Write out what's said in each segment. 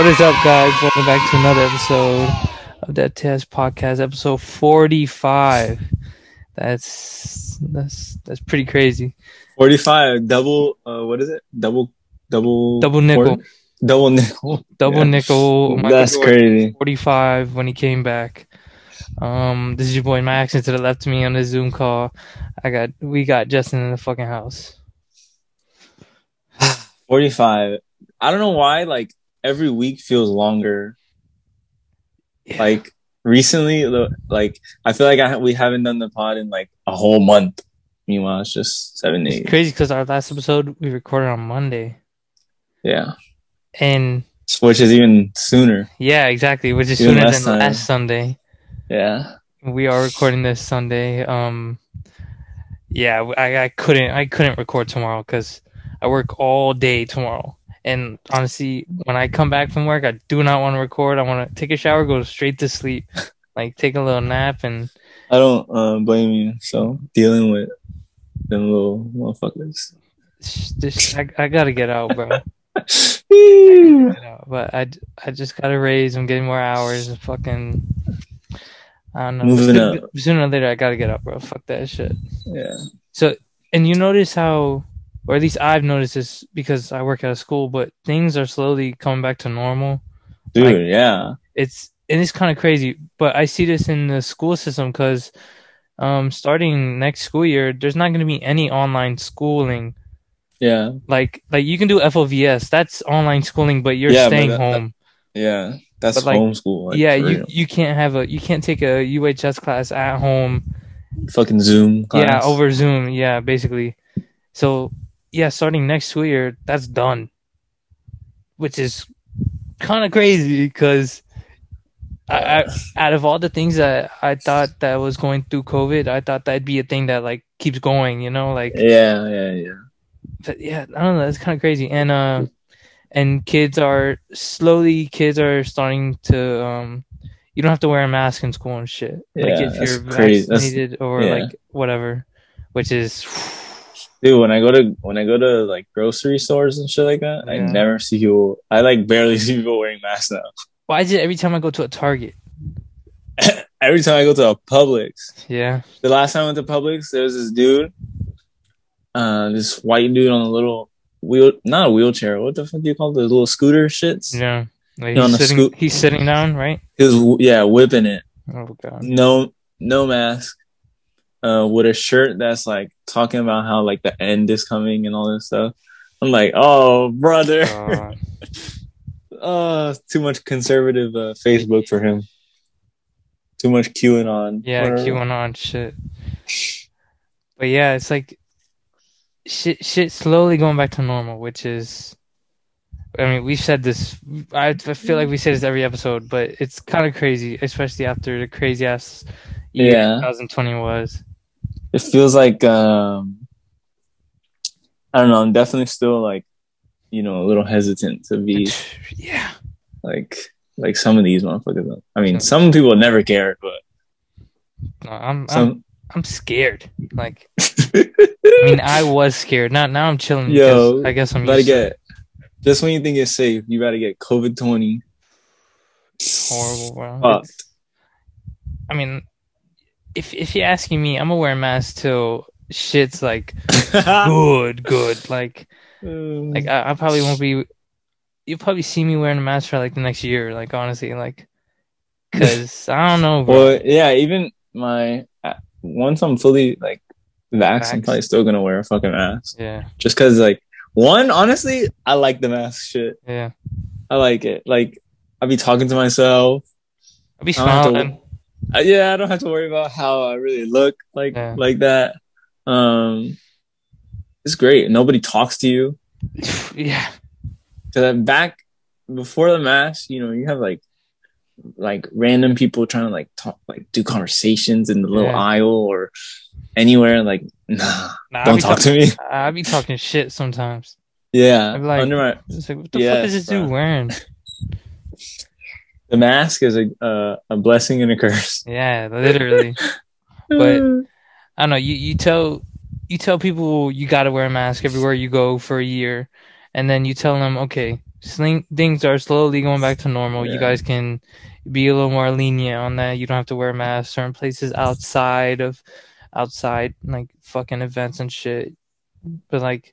What is up, guys? Welcome back to another episode of that Test Podcast, episode forty-five. That's that's that's pretty crazy. Forty-five double. Uh, what is it? Double, double, Double nickel. quarter? Double nickel. Double Yeah. nickel. Michael That's Jordan, crazy. Forty-five when he came back. Um, this is your boy Max, and to the left of me on the Zoom call, I got we got Justin in the fucking house. Forty-five. I don't know why. Like every week feels longer. Yeah. Like recently, like I feel like I, we haven't done the pod in like a whole month. Meanwhile, it's just seven days. Crazy because our last episode we recorded on Monday, Yeah, and which is even sooner. yeah, exactly, which is Even sooner than time. last Sunday. Yeah. we are recording this Sunday. Um, yeah, I, I couldn't I couldn't record tomorrow because I work all day tomorrow. And honestly, when I come back from work, I do not want to record. I want to take a shower, go straight to sleep, like take a little nap, and I don't uh, blame you. So dealing with them little motherfuckers. just I, I gotta get out, bro. Get out. But I, I just gotta raise. I'm getting more hours. And fucking, I don't know. Moving Sooner- up. Sooner or later, I gotta get up, bro. Fuck that shit. yeah. So, and you notice how, or at least I've noticed this because I work at a school, but things are slowly coming back to normal. Dude, Like- yeah. It's and it's kind of crazy, but I see this in the school system because, um, starting next school year, there's not going to be any online schooling. Yeah. Like, like you can do FLVS, that's online schooling, but you're Yeah, staying that- that- home. Yeah. That's But, like, homeschool. Like, yeah, you real. you can't have a you can't take a UHS class at home. fucking Zoom. Yeah, over Zoom. Yeah, basically. So yeah, starting next school year, that's done, which is kind of crazy because I, I, out of all the things that I thought that was going through COVID, I thought that'd be a thing that like keeps going. You know, like Yeah, yeah, yeah. but yeah, I don't know. That's kind of crazy. And uh, and kids are slowly kids are starting to um, you don't have to wear a mask in school and shit. like Yeah, if that's you're vaccinated or yeah. like whatever, which is Dude, when I go to when I go to like grocery stores and shit like that, I never see people. I like barely see people wearing masks now. why is it every time I go to a Target? Every time I go to a Publix, Yeah, the last time I went to Publix, there was this dude, uh, this white dude on a little wheel, not a wheelchair. What the fuck do you call those little scooter shits? yeah. Like Yeah, on he's sitting, scoop. he's sitting down, right? He was yeah whipping it. Oh god. no no mask uh with a shirt that's like talking about how like the end is coming and all this stuff i'm like oh brother God. oh too much conservative uh, facebook for him too much qanon yeah, Whatever. QAnon shit. But yeah, it's like shit. Shit slowly going back to normal, which is. I mean, we've said this. I I feel like we say this every episode, but it's kind of crazy, especially after the crazy ass year Yeah. 2020 was. It feels like um i don't know i'm definitely still like you know a little hesitant to be Yeah, like like some of these motherfuckers i mean some people never care but I'm I'm I'm scared. Like, I mean, I was scared. Now now I'm chilling. Yo, I guess I'm used to get just when you think it's safe, you gotta get COVID twenty. horrible, bro. I mean, if if you're asking me, I'm gonna wear a mask till shit's like good, good. Like like I, I probably won't be. You'll probably see me wearing a mask for like the next year. Like honestly, like because I don't know, bro. well, yeah. Even my uh, once I'm fully like vaxxed, I'm probably still gonna wear a fucking mask. Yeah, Just cause like one, honestly, I like the mask shit. yeah. I like it. Like I'll be talking to myself. I'll be I don't have to- smiling. Yeah, I don't have to worry about how I really look like Yeah. like that. Um, it's great. Nobody talks to you. yeah, Cause back before the mask, you know, you have like like random people trying to like talk, like do conversations in the little Yeah. aisle or anywhere. Like, nah, nah, don't talk talk- to me. I'll be talking shit sometimes. Yeah, I'm like- under my like, what the fuck is this dude wearing? The mask is a uh, a blessing and a curse. Yeah, literally. But- I don't know. You you tell you tell people you got to wear a mask everywhere you go for a year, and then you tell them, okay, sling things are slowly going back to normal. You guys can be a little more lenient on that. You don't have to wear masks. Certain places outside of outside like fucking events and shit. But like,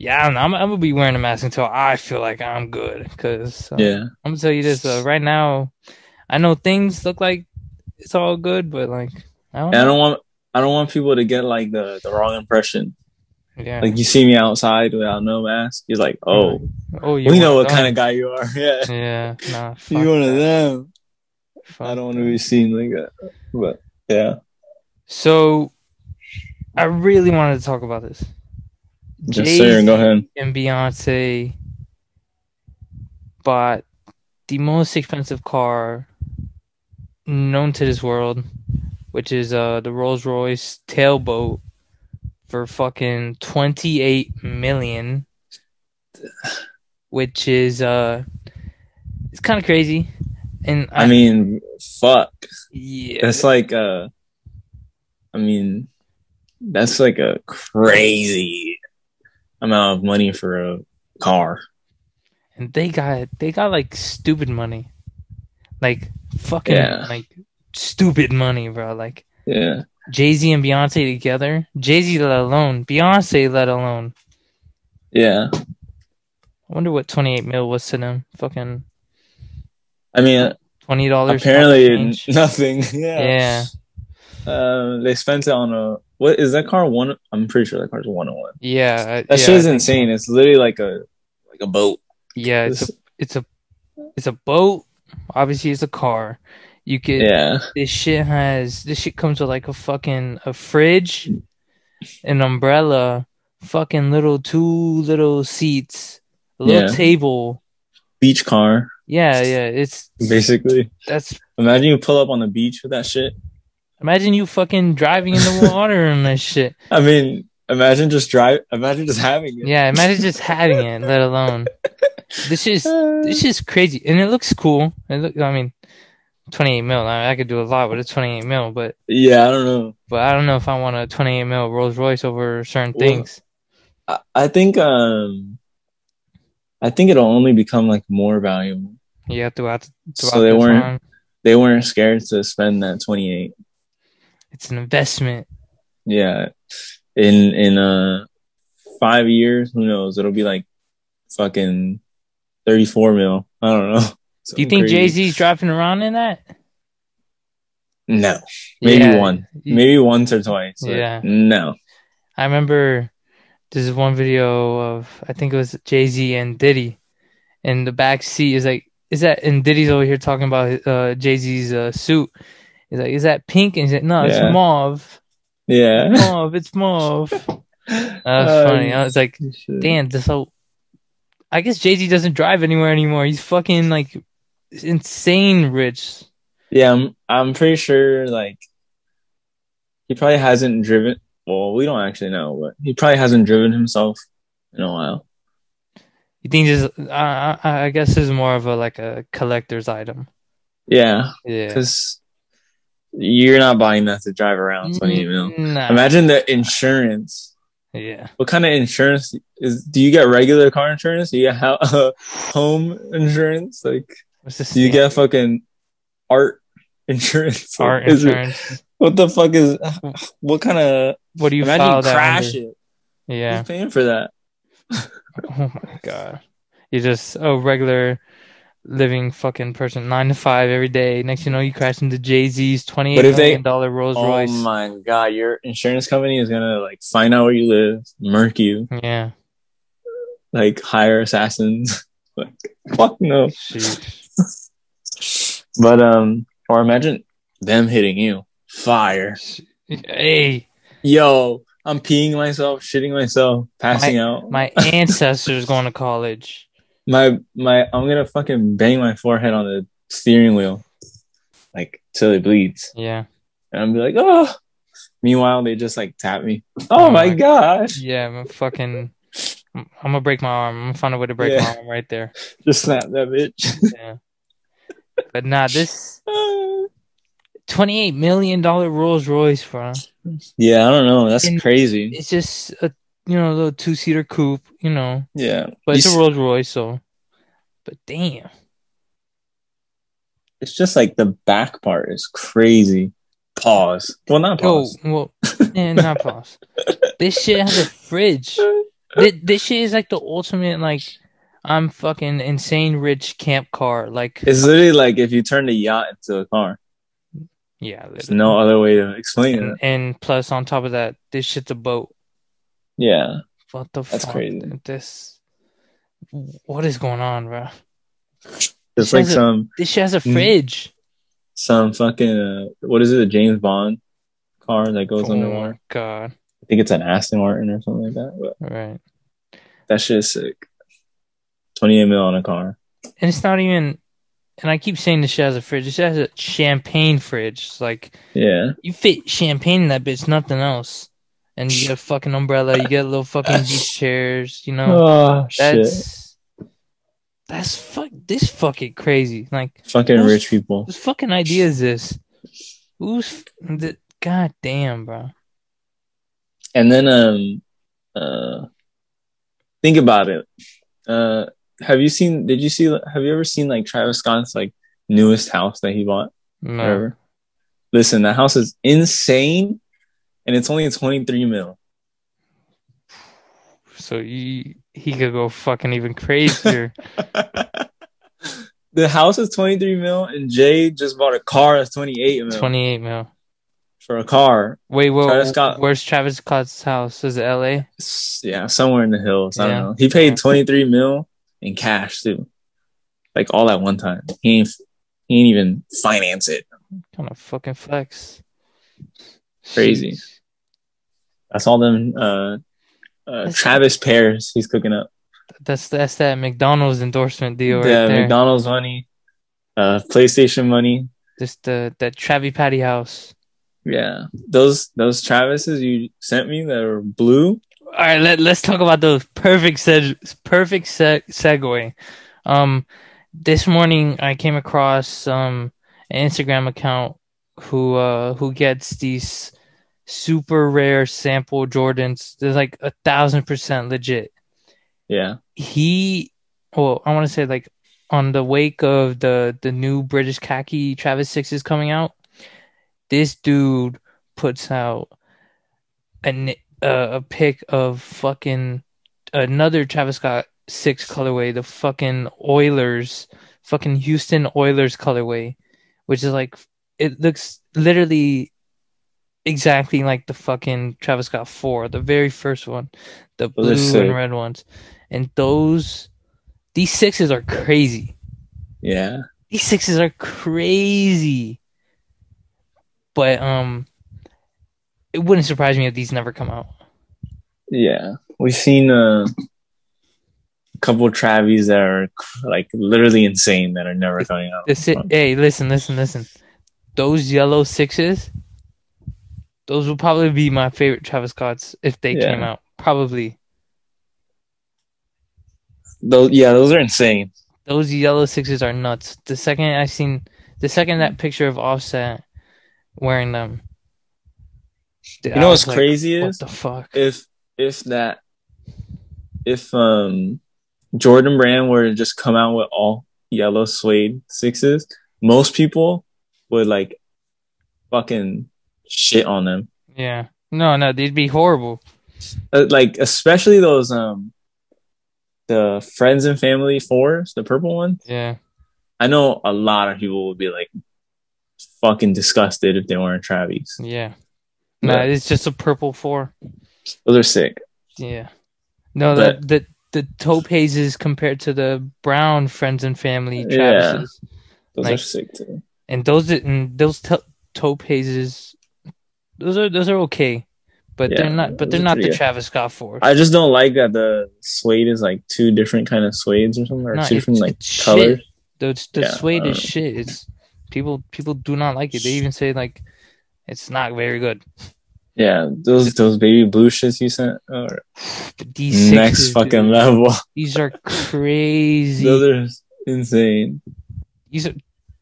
yeah, I don't know. I'm, I'm gonna be wearing a mask until I feel like I'm good. Cause uh, Yeah. I'm gonna tell you this. Uh, right now, I know things look like it's all good, but like I don't. I don't want I don't want people to get like the, the wrong impression. Yeah. Like you see me outside without no mask, you're like, oh, oh, you we know what kind of guy you are. Yeah, Yeah. Nah. you one of them. Fuck I don't want to be seen like that. But yeah, So, I really wanted to talk about this. Just Jay-Z sir, go ahead. and Beyonce bought the most expensive car known to this world, which is uh the Rolls Royce tailboat for fucking twenty eight million, which is uh it's kind of crazy. And I mean, fuck. yeah, That's like uh, I mean, that's like a crazy amount of money for a car. and they got they got like stupid money, like fucking Yeah. like stupid money, bro. Like Yeah, Jay Z and Beyonce together, Jay Z let alone, Beyonce let alone. yeah. I wonder what twenty eight mil was to them. Fucking I mean, twenty dollars. apparently nothing. Yeah. yeah, Um, they spent it on a what is that car? One. I'm pretty sure that car's one on one. yeah. I- That yeah, shit is insane. It's literally like a like a boat. Yeah, it's a it's a it's a boat. Obviously, it's a car. You could yeah, this shit has this shit comes with like a fucking a fridge, an umbrella, fucking little two little seats, a little Yeah. table. beach car Yeah, yeah. It's basically. that's Imagine you pull up on the beach with that shit. Imagine you fucking driving in the water and this shit. I mean, imagine just drive. Imagine just having it. Yeah, imagine just having it, let alone this is this is crazy, and it looks cool. It look, I mean, twenty eight mil. I, I could do a lot with a twenty eight mil, but yeah, I don't know. but I don't know if I want a twenty eight mil Rolls Royce over certain Well, things. I, I think um, I think it'll only become like more valuable. Yeah, throughout throughout So they the weren't time. they weren't scared to spend that twenty eight. It's an investment. Yeah, in in uh five years, who knows? It'll be like fucking thirty four mil. I don't know. Do you think Jay Z's driving around in that? No, maybe Yeah. one, maybe once or twice. Yeah. no. I remember there's one video of I think it was Jay Z and Diddy, and the back seat is like, is that? And Diddy's over here talking about uh, Jay Z's uh, suit. He's like, is that pink? And he's like, no, Yeah. it's mauve. Yeah, Mauve, it's mauve. That was oh, funny. I was like, damn, this whole. I guess Jay Z doesn't drive anywhere anymore. He's fucking like insane rich. Yeah, I'm, I'm pretty sure like he probably hasn't driven. Well, we don't actually know, but he probably hasn't driven himself in a while. You think this? I, I, I guess is more of a like a collector's item. Yeah, Yeah. because you're not buying that to drive around 28 mil. Nah. Imagine the insurance. Yeah. What kind of insurance is? Do you get regular car insurance? Do you get uh, home insurance? Like, do you get fucking art insurance? Like, art is it- insurance? what the fuck is? What kind of? What do you Imagine you crash it. Yeah. Who's paying for that? Oh my god. You're just a regular living fucking person, nine to five every day. Next you know you crash into Jay Z's twenty But eight if they- million dollar Rolls Oh Royce. Oh my god, your insurance company is gonna like find out where you live, murk you, Yeah. like hire assassins. like fuck no. But um, or imagine them hitting you. Fire. Hey, Yo, I'm peeing myself, shitting myself, passing out. my ancestors going to college. My my I'm gonna fucking bang my forehead on the steering wheel, like till it bleeds, Yeah. and I'm be like, oh. Meanwhile, they just like tap me. Oh, Oh my my- gosh! Yeah, I'm fucking I'm, gonna break my arm. I'm gonna find a way to break Yeah. my arm right there. Just snap that bitch. Yeah. But nah, this twenty eight million dollar Rolls Royce, bro. yeah, I don't know. That's And- crazy. It's just a you know little two seater coupe, you know, Yeah, but it's You a Rolls Royce, so But damn. It's just like the back part is crazy. Pause. Well, not pause. Oh, well, and not pause. This shit has a fridge. This, this shit is like the ultimate, like, I'm fucking insane rich camp car. Like, It's literally like if you turn the yacht into a car. yeah. There's no other way to explain And, it. and plus, on top of that, this shit's a boat. Yeah. What the That's fuck? crazy. This. What is going on, bro? It's This like a- some This shit has a Mm. fridge. some fucking uh, what is it? A James Bond car that goes Oh underwater. god! I think it's an Aston Martin or something like that. Right, that shit is sick. Twenty eight mil on a car. and it's not even. And I keep saying this shit has a fridge. This has a champagne fridge. It's like Yeah. you fit champagne in that bitch, nothing else. And you get a fucking umbrella. You get little fucking beach chairs. You know, Oh shit. that's that's fuck. This fucking crazy. Like Fucking rich people. whose fucking idea is this? Who's the god damn, bro? And then um uh think about it. Uh have you seen did you see have you ever seen like Travis Scott's like newest house that he bought? No. Whatever. Listen, that house is insane and it's only 23 mil. So he he could go fucking even crazier. the house is 23 mil and Jay just bought a car that's 28 mil Twenty eight mil. for a car. Wait, well, Travis Scott- where's Travis Scott's house? Is it L.A.? Yeah, somewhere in the hills. I don't know. He paid 23 mil in cash too. Like all at one time. He ain't he ain't even finance it. Kind of fucking flex. Crazy. Jeez. That's saw them uh uh Travis pairs he's cooking up. That's that's that McDonald's endorsement deal right yeah, there. McDonald's money, uh PlayStation money. Just the that Travi Patty house. Yeah. Those those Travises you sent me that are blue. All right, let let's talk about those perfect seg perfect se- segue. Um, this morning I came across um an Instagram account who uh who gets these super rare sample Jordans. They're like a thousand percent legit. Yeah. He, well, I want to say like on the wake of the the new British khaki Travis sixes coming out, this dude puts out a ni- uh, a pic of fucking another Travis Scott six colorway, the fucking Oilers, fucking Houston Oilers colorway, which is like it looks literally exactly like the fucking Travis Scott four, the very first one, the blue and red ones, and those these sixes are crazy. Yeah. These sixes are crazy. But um it wouldn't surprise me if these never come out. Yeah. We've seen uh, a couple of Travis that are like literally insane that are never coming out. Si- hey, listen, listen, listen. Those yellow sixes, those would probably be my favorite Travis Scotts if they Yeah. came out. Probably. Those yeah, those are insane. Those yellow sixes are nuts. The second I seen the second that picture of Offset wearing them. You know what's crazy What is the fuck? if if that if um Jordan Brand were to just come out with all yellow suede sixes, most people would like fucking shit on them. Yeah. No, no, they'd be horrible. Uh, like especially those um the friends and family fours, the purple ones. Yeah. I know a lot of people would be like fucking disgusted if they weren't Travis. Yeah. No, Yeah. it's just a purple four. Those are sick. Yeah. No, But- the, the the topazes compared to the brown friends and family Yeah. Travises. Those are sick too. And those and those to- topazes those are those are okay. But Yeah, they're not but they're not the good. Travis Scott fours. I just don't like that the suede is like two different kind of suedes or something, or No, two different like colors. The the Yeah, suede is uh, shit. It's people people do not like it. They even say like it's not very good. Yeah, those those baby blue shits you sent are these next fucking dude, level. these are crazy. those are insane. These are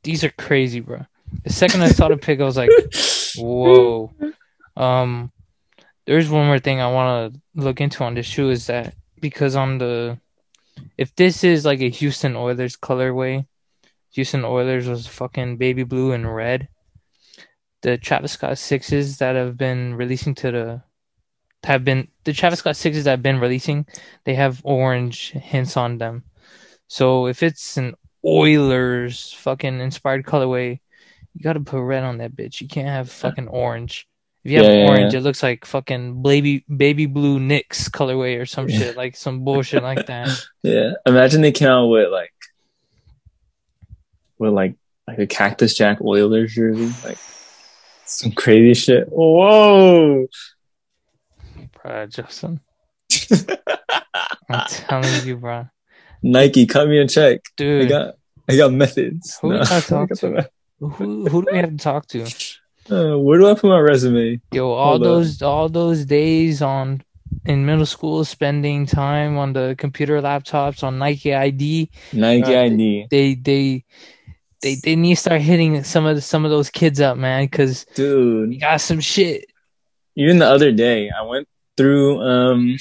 these are crazy, bro. The second I saw the pic, I was like, "Whoa!" Um, there's one more thing I want to look into on this shoe is that because on the if this is like a Houston Oilers colorway, Houston Oilers was fucking baby blue and red. The Travis Scott sixes that have been releasing to the have been the Travis Scott sixes that have been releasing, they have orange hints on them. So if it's an Oilers fucking inspired colorway, you gotta put red on that bitch. You can't have fucking orange. If you have Yeah, yeah, orange, yeah. it looks like fucking baby baby blue Knicks colorway or some shit, like some bullshit like that. Yeah. Imagine they came out with like with like like a Cactus Jack Oilers jersey, like some crazy shit. Whoa. Bruh, Justin. I'm telling you, bro. Nike, cut me a check. Dude. I Dude, got I got methods. Who you gotta I got to? Who who do we have to talk to? Uh, where do I put my resume? Yo, all Hold up. those all those days on in middle school spending time on the computer laptops on Nike ID, Nike Uh, ID. they they they they need to start hitting some of the, some of those kids up, man, because Dude. you got some shit. even the other day i went through um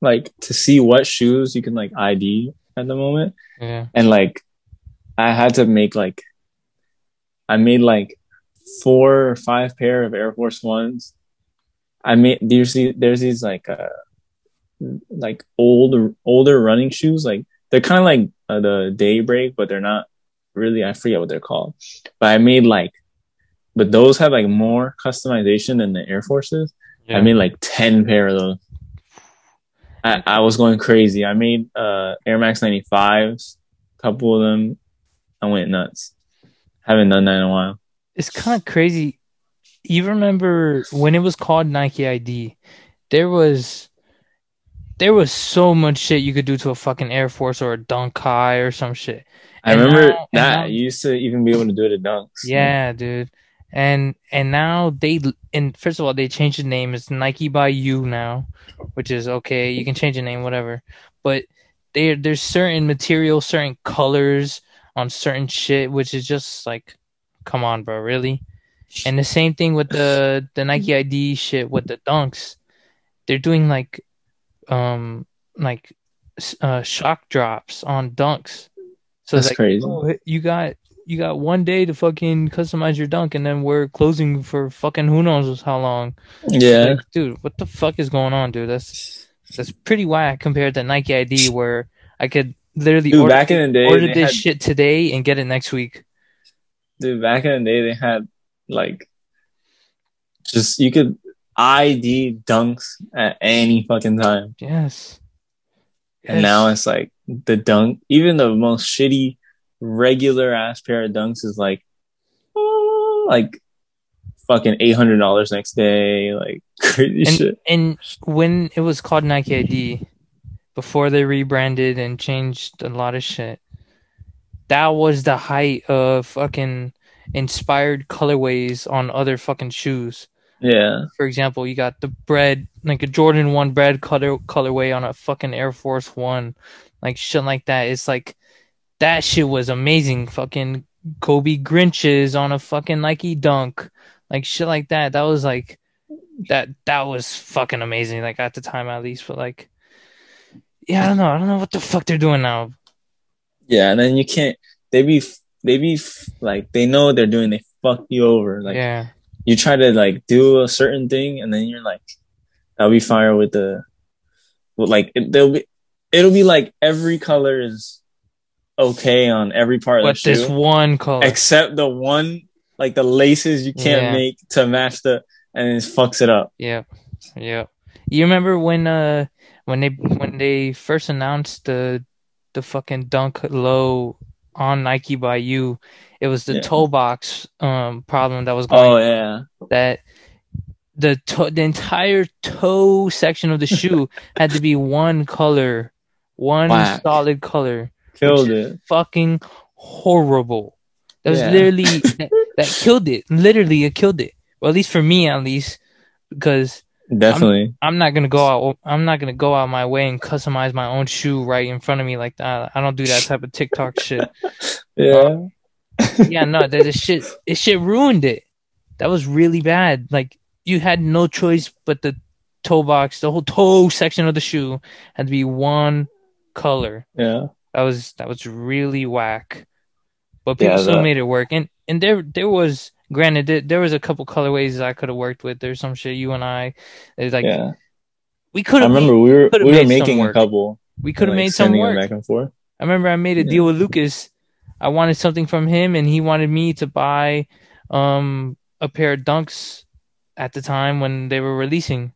like to see what shoes you can like id at the moment Yeah, and like i had to make like i made like four or five pair of air force ones i made there's these there's these like uh like old older running shoes like they're kind of like uh, the daybreak but they're not really i forget what they're called but i made like but those have like more customization than the air forces I made like 10 pair of those. I, I was going crazy. I made uh Air Max 95s, a couple of them. I went nuts. Haven't done that in a while. it's kind of crazy. You remember when it was called Nike ID? There was there was so much shit you could do to a fucking Air Force or a Dunk High or some shit. I And remember now- that. now- you used to even be able to do it at dunks. Yeah, dude. And and now they and first of all they changed the name. It's Nike by You now, which is okay. You can change the name, whatever. But there there's certain material, certain colors on certain shit, which is just like, come on, bro, really. And the same thing with the the Nike ID shit with the dunks. They're doing like, um, like uh, shock drops on dunks. So That's like, crazy. oh, you got you got one day to fucking customize your dunk, and then we're closing for fucking who knows how long. Yeah. Like, dude, what the fuck is going on, dude? That's that's pretty whack compared to Nike ID, where I could literally Dude, order, back in the day, order this had, shit today and get it next week. dude, back in the day, they had like just you could ID dunks at any fucking time. Yes. And Yes. now it's like the dunk, even the most shitty, regular ass pair of dunks is like, oh, like fucking eight hundred dollars next day, like crazy and shit. and when it was called Nike ID, before they rebranded and changed a lot of shit, that was the height of fucking inspired colorways on other fucking shoes. Yeah, For example, you got the bread, like a Jordan One bread color colorway on a fucking Air Force One, like shit like that. It's like that shit was amazing. Fucking Kobe Grinches on a fucking Nike Dunk, like shit like that. That was like that. That was fucking amazing. Like at the time, at least. But like, yeah, I don't know. I don't know what the fuck they're doing now. yeah, and then you can't. They be they be like they know what they're doing. They fuck you over. Like yeah, you try to like do a certain thing, and then you're like, that'll be fire with the, with like it, they'll be, it'll be like every color is okay on every part of but the this shoe. one color. except the one like the laces you can't Yeah. make to match the and it fucks it up. Yep. Yep. You remember when uh when they when they first announced the the fucking dunk low on Nike by you, it was the Yeah. toe box um problem that was going Oh yeah. that the toe, the entire toe section of the shoe had to be one color, one Whack. solid color. Killed it. Fucking horrible. That was Yeah. literally that, that killed it. Literally, it killed it. Well, at least for me, at least, because Definitely. I'm not gonna go out. I'm not gonna go out my way and customize my own shoe right in front of me like that. I don't do that type of TikTok shit. yeah. Yeah, no, the shit. It shit ruined it. That was really bad. Like you had no choice but the toe box, the whole toe section of the shoe had to be one color. Yeah. That was that was really whack. But people Yeah, still made it work. And and there there was granted there, there was a couple colorways I could have worked with. There's some shit you and I it's like yeah. we could I remember we were we were making a couple. we could have like, made some work. back and forth. I remember I made a Yeah. deal with Lucas. I wanted something from him, and he wanted me to buy um, a pair of Dunks at the time when they were releasing.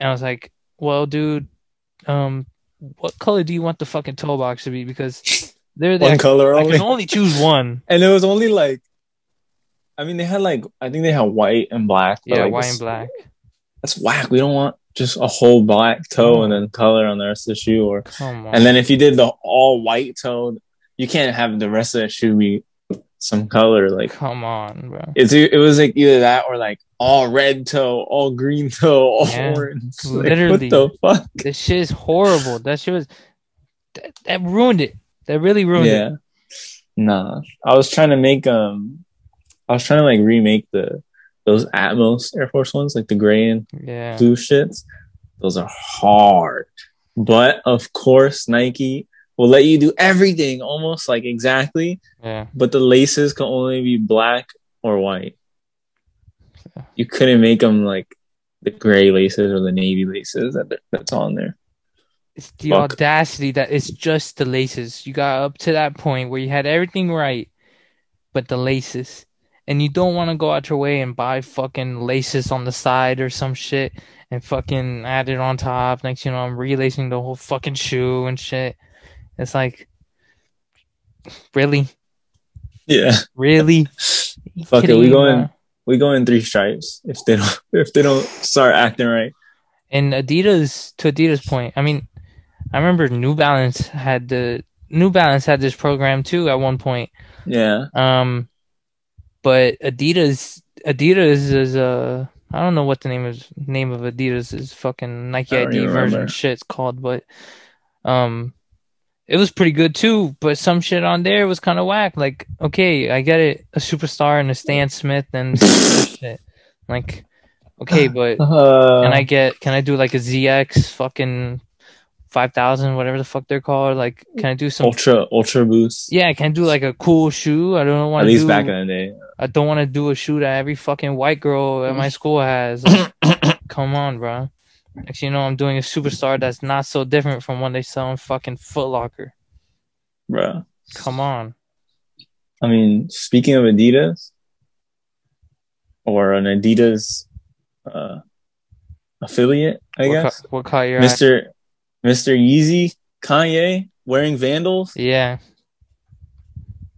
And I was like, "Well, dude, um, what color do you want the fucking toe box to be? Because they're One there. color I only. can only choose one. and it was only like I mean they had like I think they had white and black. Yeah, like, white and black. That's whack. We don't want just a whole black toe and then color on the rest of the shoe or Come on. and then if you did the all white toe, you can't have the rest of the shoe be some color. Like come on, bro. it's it was like either that or like all red toe, all green toe, all Yeah, orange. Like, literally. what the fuck? This shit is horrible. That shit was that, that ruined it. That really ruined it. Yeah. Nah. I was trying to make um I was trying to like remake the those Atmos Air Force ones, like the gray and Yeah. blue shits. Those are hard. But of course Nike will let you do everything almost like exactly, Yeah. but the laces can only be black or white. Yeah. You couldn't make them like the gray laces or the navy laces that that's on there. It's the Fuck. audacity that it's just the laces. You got up to that point where you had everything right, but the laces. And you don't want to go out your way and buy fucking laces on the side or some shit and fucking add it on top. Next, you know, I'm relacing the whole fucking shoe and shit. It's like, really? Yeah. Really? Fuck it, we going bro? we go in three stripes if they don't if they don't start acting right. And Adidas, to Adidas' point, I mean, I remember New Balance had the New Balance had this program too at one point. Yeah. Um, but Adidas, Adidas is uh, I don't know what the name is name of Adidas is fucking Nike ID version shit's called, but um, it was pretty good too. But some shit on there was kind of whack. Like, okay, I get it, a superstar and a Stan Smith and shit. Like, okay, but Uh, can I get can I do like a ZX fucking five thousand whatever the fuck they're called? Like, can I do some? ultra ultra boost. Yeah, can I do like a cool shoe? I don't want At least do. back in the day. I don't want to do a shoe that every fucking white girl at my school has. Like, come on, bro. Next, you know, I'm doing a superstar that's not so different from one they sell in fucking Foot Locker. Bro. Come on. I mean, speaking of Adidas or an Adidas uh affiliate, I what, guess. ca- what caught your eye? Mr. Yeezy Kanye wearing vandals. Yeah.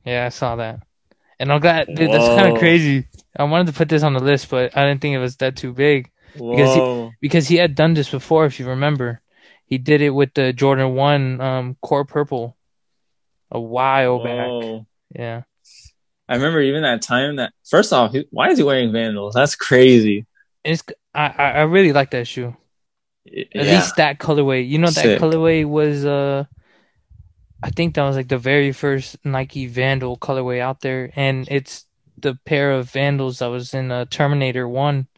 Yeah, I saw that. And I'm glad, dude, that's kind of crazy. I wanted to put this on the list, but I didn't think it was that too big. Because he- Whoa. because he had done this before, if you remember. He did it with the Jordan One um, Court Purple a while back. Yeah, I remember even that time that first off, why is he wearing vandals? That's crazy. it's I I really like that shoe. At yeah. least that colorway. You know that Sick. colorway was uh, I think that was like the very first Nike Vandal colorway out there, and it's the pair of Vandals that was in uh, Terminator One.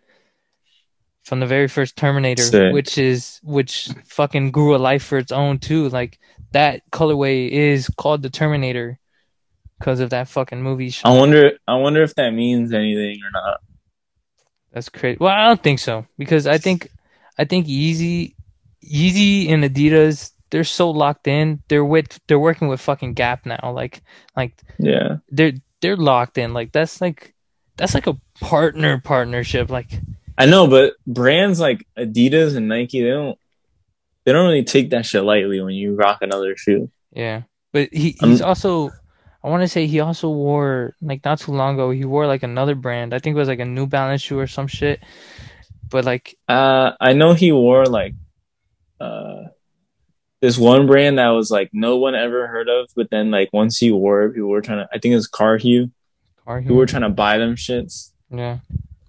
From the very first Terminator, Sick. which is which fucking grew a life for its own too. Like that colorway is called the Terminator because of that fucking movie. Shit. I wonder I wonder if that means anything or not. That's crazy. Well, I don't think so because I think I think Yeezy, Yeezy and Adidas, they're so locked in. They're with they're working with fucking Gap now. Like like Yeah. they're they're locked in. Like that's like that's like a partner partnership. Like I know, but brands like Adidas and Nike, they don't they don't really take that shit lightly when you rock another shoe. yeah, but he he's also. I want to say he also wore like not too long ago. He wore like another brand. I think it was like a New Balance shoe or some shit. But like Uh I know he wore like uh this one brand that was like no one ever heard of, but then like once he wore it, people were trying to I think it was Car Hue. Car People were trying to buy them shits. yeah,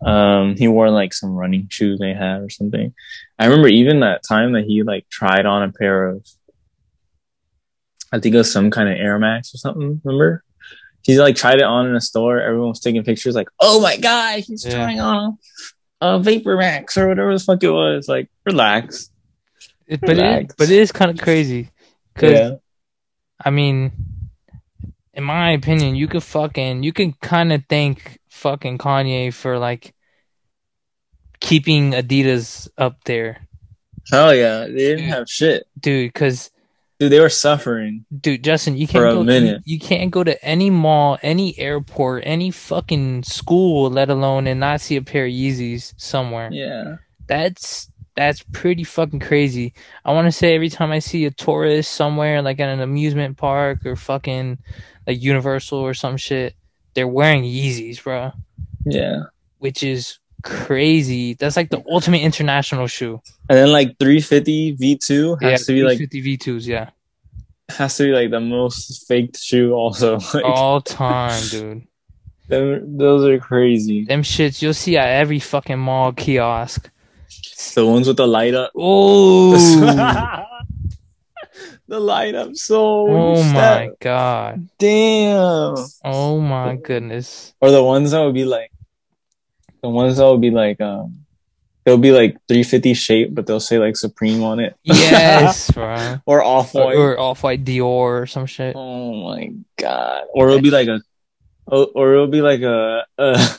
Um, he wore like some running shoes they had or something. I remember even that time that he like tried on a pair of, I think it was some kind of Air Max or something. Remember? He like tried it on in a store. Everyone was taking pictures, like, "Oh my god, he's Yeah. trying on a Vapor Max or whatever the fuck it was." Like, relax. It, but it, but it is kind of crazy. Cause Yeah. I mean, in my opinion, you could fucking you can kind of thank fucking Kanye for like keeping Adidas up there, Hell yeah. They didn't have shit. dude. Because Dude, they were suffering. dude, Justin, you can't go. minute. You, you can't go to any mall, any airport, any fucking school, let alone and not see a pair of Yeezys somewhere. Yeah. That's that's pretty fucking crazy. I want to say every time I see a tourist somewhere, like at an amusement park or fucking like Universal or some shit, they're wearing Yeezys, bro, Yeah. which is crazy. That's like the ultimate international shoe. And then like 350 V2 has to be like 50 V2s, yeah, has to be like the most faked shoe also. Like, all time, dude. them- those are crazy. Them shits you'll see at every fucking mall kiosk. The ones with the light up. Oh, the light up so oh my god. damn. Oh my goodness. Or the ones that would be like the ones that would be like um they'll be like 350 shape, but they'll say like Supreme on it. Yes, bro. or off white, or off white Dior or some shit. Oh my god! Or it'll be like a, oh, or it'll be like a, uh,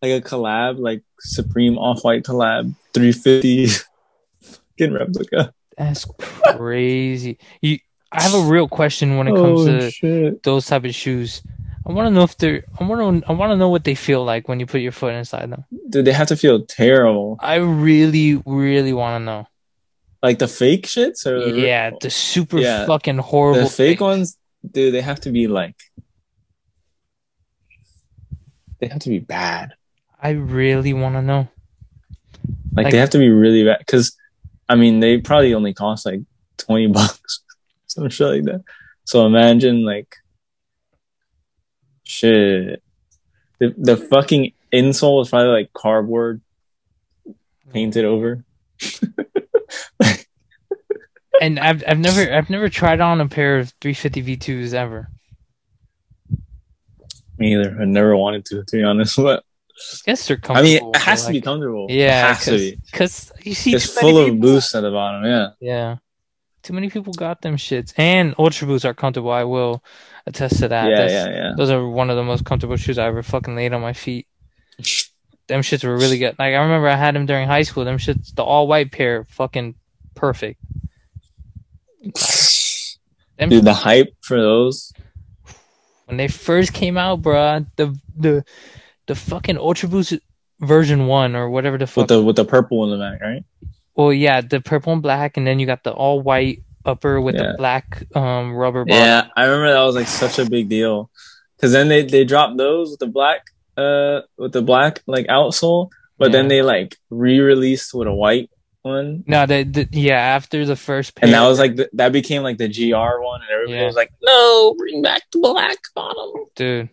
like a collab, like Supreme Off White collab, three fifty, fucking replica. That's crazy. You, I have a real question when it comes oh to shit! those type of shoes. I want to know if they're. I want to. I want to know what they feel like when you put your foot inside them. Dude, they have to feel terrible. I really, really want to know. Like the fake shits, or the, Yeah, the super Yeah. fucking horrible the fake ones. Dude, they have to be like, they have to be bad. I really want to know. Like, Like- they have to be really bad because, I mean, they probably only cost like twenty bucks, some shit like that. So imagine like, shit, the the fucking insole is probably like cardboard painted over. And I've I've never I've never tried on a pair of 350 V2s ever. Me either. I never wanted to, to be honest. But I guess they're comfortable. I mean, it has to be comfortable. Yeah, it has to be. because you see It's full of boosts at the bottom. Yeah. Yeah. Too many people got them shits. And Ultra Boosts are comfortable. I will attest to that. yeah, That's- yeah, yeah. Those are one of the most comfortable shoes I ever fucking laid on my feet. Them shits were really good. Like I remember I had them during high school. Them shits, the all white pair, fucking perfect. Them Dude, the hype for those. when they first came out, bruh, the the the fucking Ultra Boost version one or whatever the fuck. With the with the purple in the back, right? Well, yeah, the purple and black, and then you got the all white upper with Yeah. the black um rubber bottom. Yeah, I remember that was like such a big deal. Cause then they they dropped those with the black uh with the black like outsole, but then they like re-released with a white one, No, the, the yeah after the first pair, and that was like the, that became like the GR one, and everybody Yeah. was like, "No, bring back the black bottom." dude.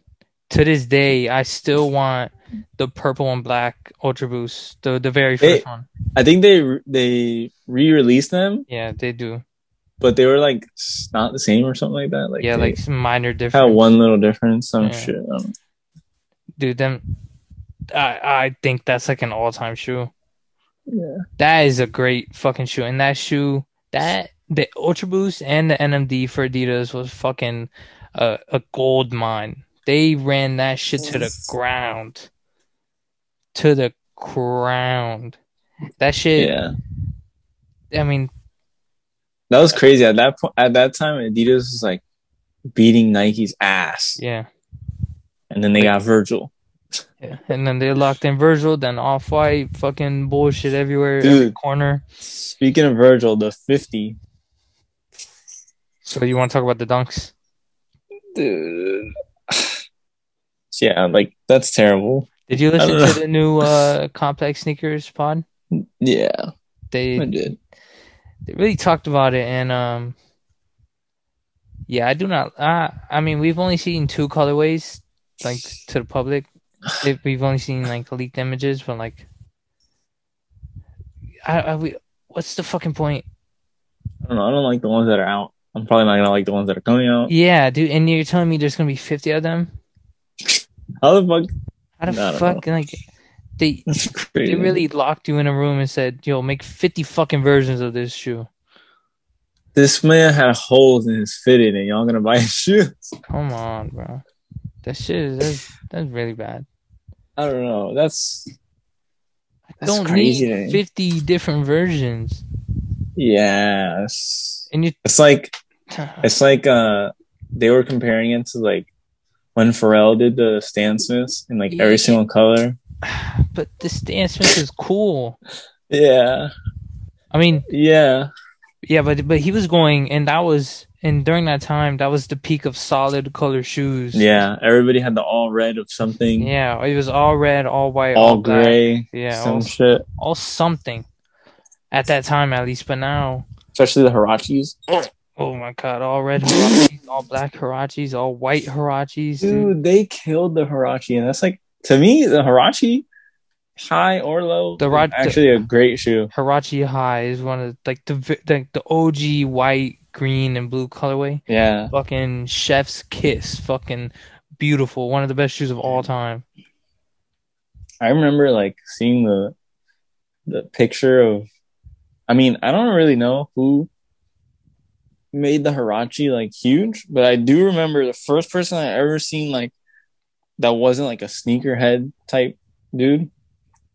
To this day, I still want the purple and black Ultra Boost, the the very They- first one. I think they re- they re-released them, Yeah, they do. but they were like not the same or something like that. Like yeah, like some minor had difference. one little difference, some Yeah. shit. Don't. Dude, them. I I think that's like an all time shoe. Yeah, That is a great fucking shoe, and that shoe, that the Ultra Boost and the NMD for Adidas was fucking a a gold mine. They ran that shit to the ground, to the ground. That shit. yeah. I mean, That was crazy at that point. At that time, Adidas was like beating Nike's ass, yeah, and then they got Virgil. yeah. And then they locked in Virgil, then Off White, fucking bullshit everywhere, every corner. Speaking of Virgil, the fifty, So you want to talk about the dunks? dude. Yeah, like that's terrible. Did you listen to the new uh, Complex Sneakers pod? Yeah, They I did. they really talked about it and um yeah i do not uh, i mean we've only seen two colorways like to the public we've only seen like leaked images but like I, I we, what's the fucking point I don't know. I don't like the ones that are out. I'm probably not gonna like the ones that are coming out. yeah dude and you're telling me there's gonna be 50 of them How the fuck? How the I don't fuck like they they really locked you in a room and said yo make 50 fucking versions of this shoe This man had holes in his fitting, and y'all gonna buy his shoes? Come on, bro. That shit is that's, that's really bad. I don't know. That's That's Don't crazy, need fifty different versions. yes. And you It's like it's like uh they were comparing it to like when Pharrell did the Stan Smiths in like Yeah. every single color. but the Stan Smith is cool. Yeah. I mean, Yeah. yeah, but but he was going and that was and during that time that was the peak of solid color shoes. Yeah. Everybody had the all red of something. Yeah, it was all red, all white, all, black. gray. Yeah, Some all, shit. all something. At that time at least, but now Especially the Huaraches. Oh my god, all red Huaraches, all black Huaraches, all white Huaraches. Dude. Dude, they killed the Huarache, and that's like to me the Huarache, high or low, The Rod- actually a great shoe. Huarache High is one of like the the, the OG white, green, and blue colorway. Yeah, Fucking Chef's Kiss, fucking beautiful. One of the best shoes of all time. I remember like seeing the the picture of. I mean, I don't really know who made the Huarache like huge, but I do remember the first person I ever seen like that wasn't like a sneakerhead type dude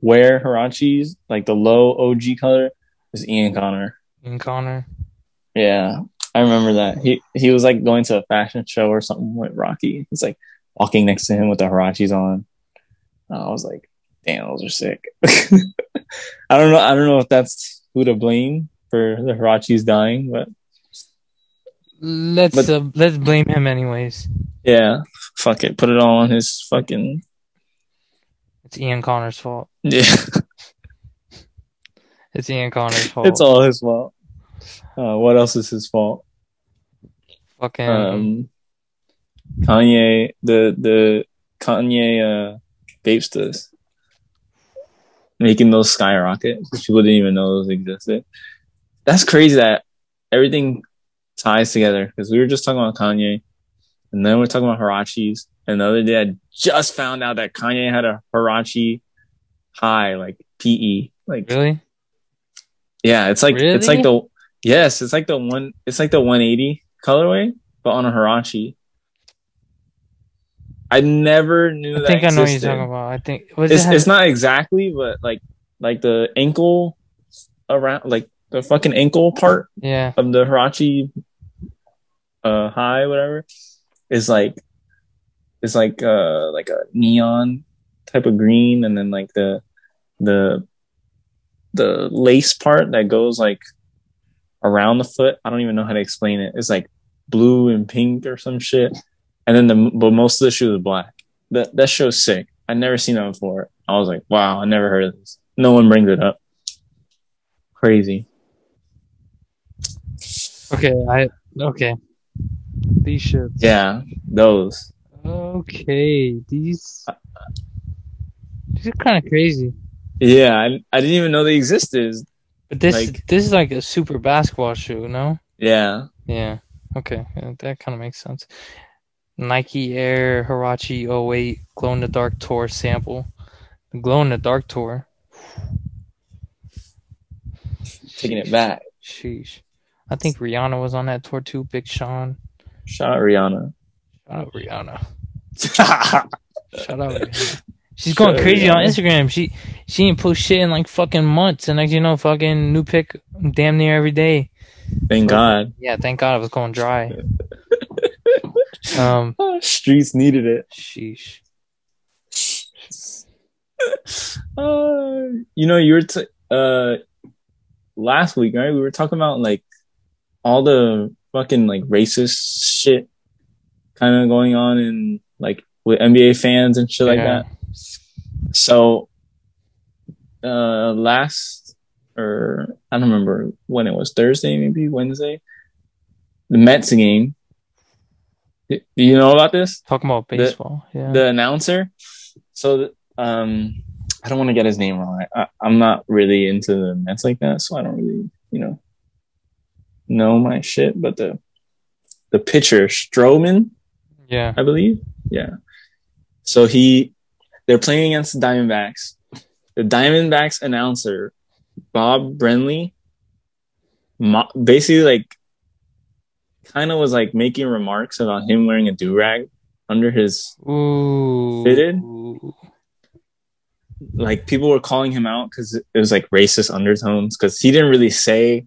wear Huaraches like the low OG color is Ian Connor. And Connor. Yeah, I remember that. He he was like going to a fashion show or something with Rocky. He's like walking next to him with the Huaraches on. I was like, damn, those are sick. I don't know. I don't know if that's who to blame for the Huaraches dying, but Let's But- uh, let's blame him anyways. yeah, fuck it, put it all on his fucking It's Ian Connor's fault. yeah. It's Ian Connor's fault. it's all his fault. Uh, what else is his fault? fucking Um, Kanye, the the Kanye uh, Bapestas making those skyrocket, people didn't even know those existed. That's crazy that everything ties together because we were just talking about Kanye, and then we're talking about Huaraches. And the other day, I just found out that Kanye had a Huarache high, like PE, like really. yeah, it's like it's like the yes, it's like the one, it's like the 180 colorway, but on a Huarache. I never knew I think I know what you're talking about. I think It's it it's not exactly, but like like the ankle around, like the fucking ankle part yeah. of the Huarache uh high, whatever, is like is like uh like a neon type of green, and then like the the the lace part that goes like around the foot. I don't even know how to explain it. It's like blue and pink or some shit. And then the but most of the shoe is black. That that show's sick. I never seen that before. I was like, wow, I never heard of this. No one brings it up. Crazy. Okay. I okay. These shits. Yeah, those. Okay. These. Uh, these are kind of crazy. Yeah, I, I didn't even know they existed. But this Like- this is like a super basketball shoe, no? Yeah. Yeah. Okay. That kind of makes sense. Nike Air Huarache 08 Glow in the Dark Tour sample. The Glow in the Dark Tour. Taking it back. Sheesh. I think Rihanna was on that tour too. Big Sean. Shout out Rihanna. Shout out Rihanna. Shout out Rihanna. She's going Shout out crazy on Instagram. She she ain't post shit in like fucking months, and next you know, fucking new pic damn near every day. Thank God. Yeah, thank God it was going dry. Um, Streets needed it. sheesh. Uh, you know, you were t- uh last week, right? We were talking about like all the fucking like racist shit kind of going on in like with NBA fans and shit like that. So, uh, last or I don't remember when it was Thursday, maybe Wednesday, the Mets game. Do you know about this? Talking about baseball. yeah. the announcer. So, um, I don't want to get his name wrong. I, I, I'm not really into the Mets like that, so I don't really, you know, know my shit. But the the pitcher Stroman, yeah. I believe, yeah. So he, they're playing against the Diamondbacks. The Diamondbacks announcer, Bob Brenly, mo- basically like kind of was like making remarks about him wearing a do rag under his Ooh. Fitted? like people were calling him out because it was like racist undertones because he didn't really say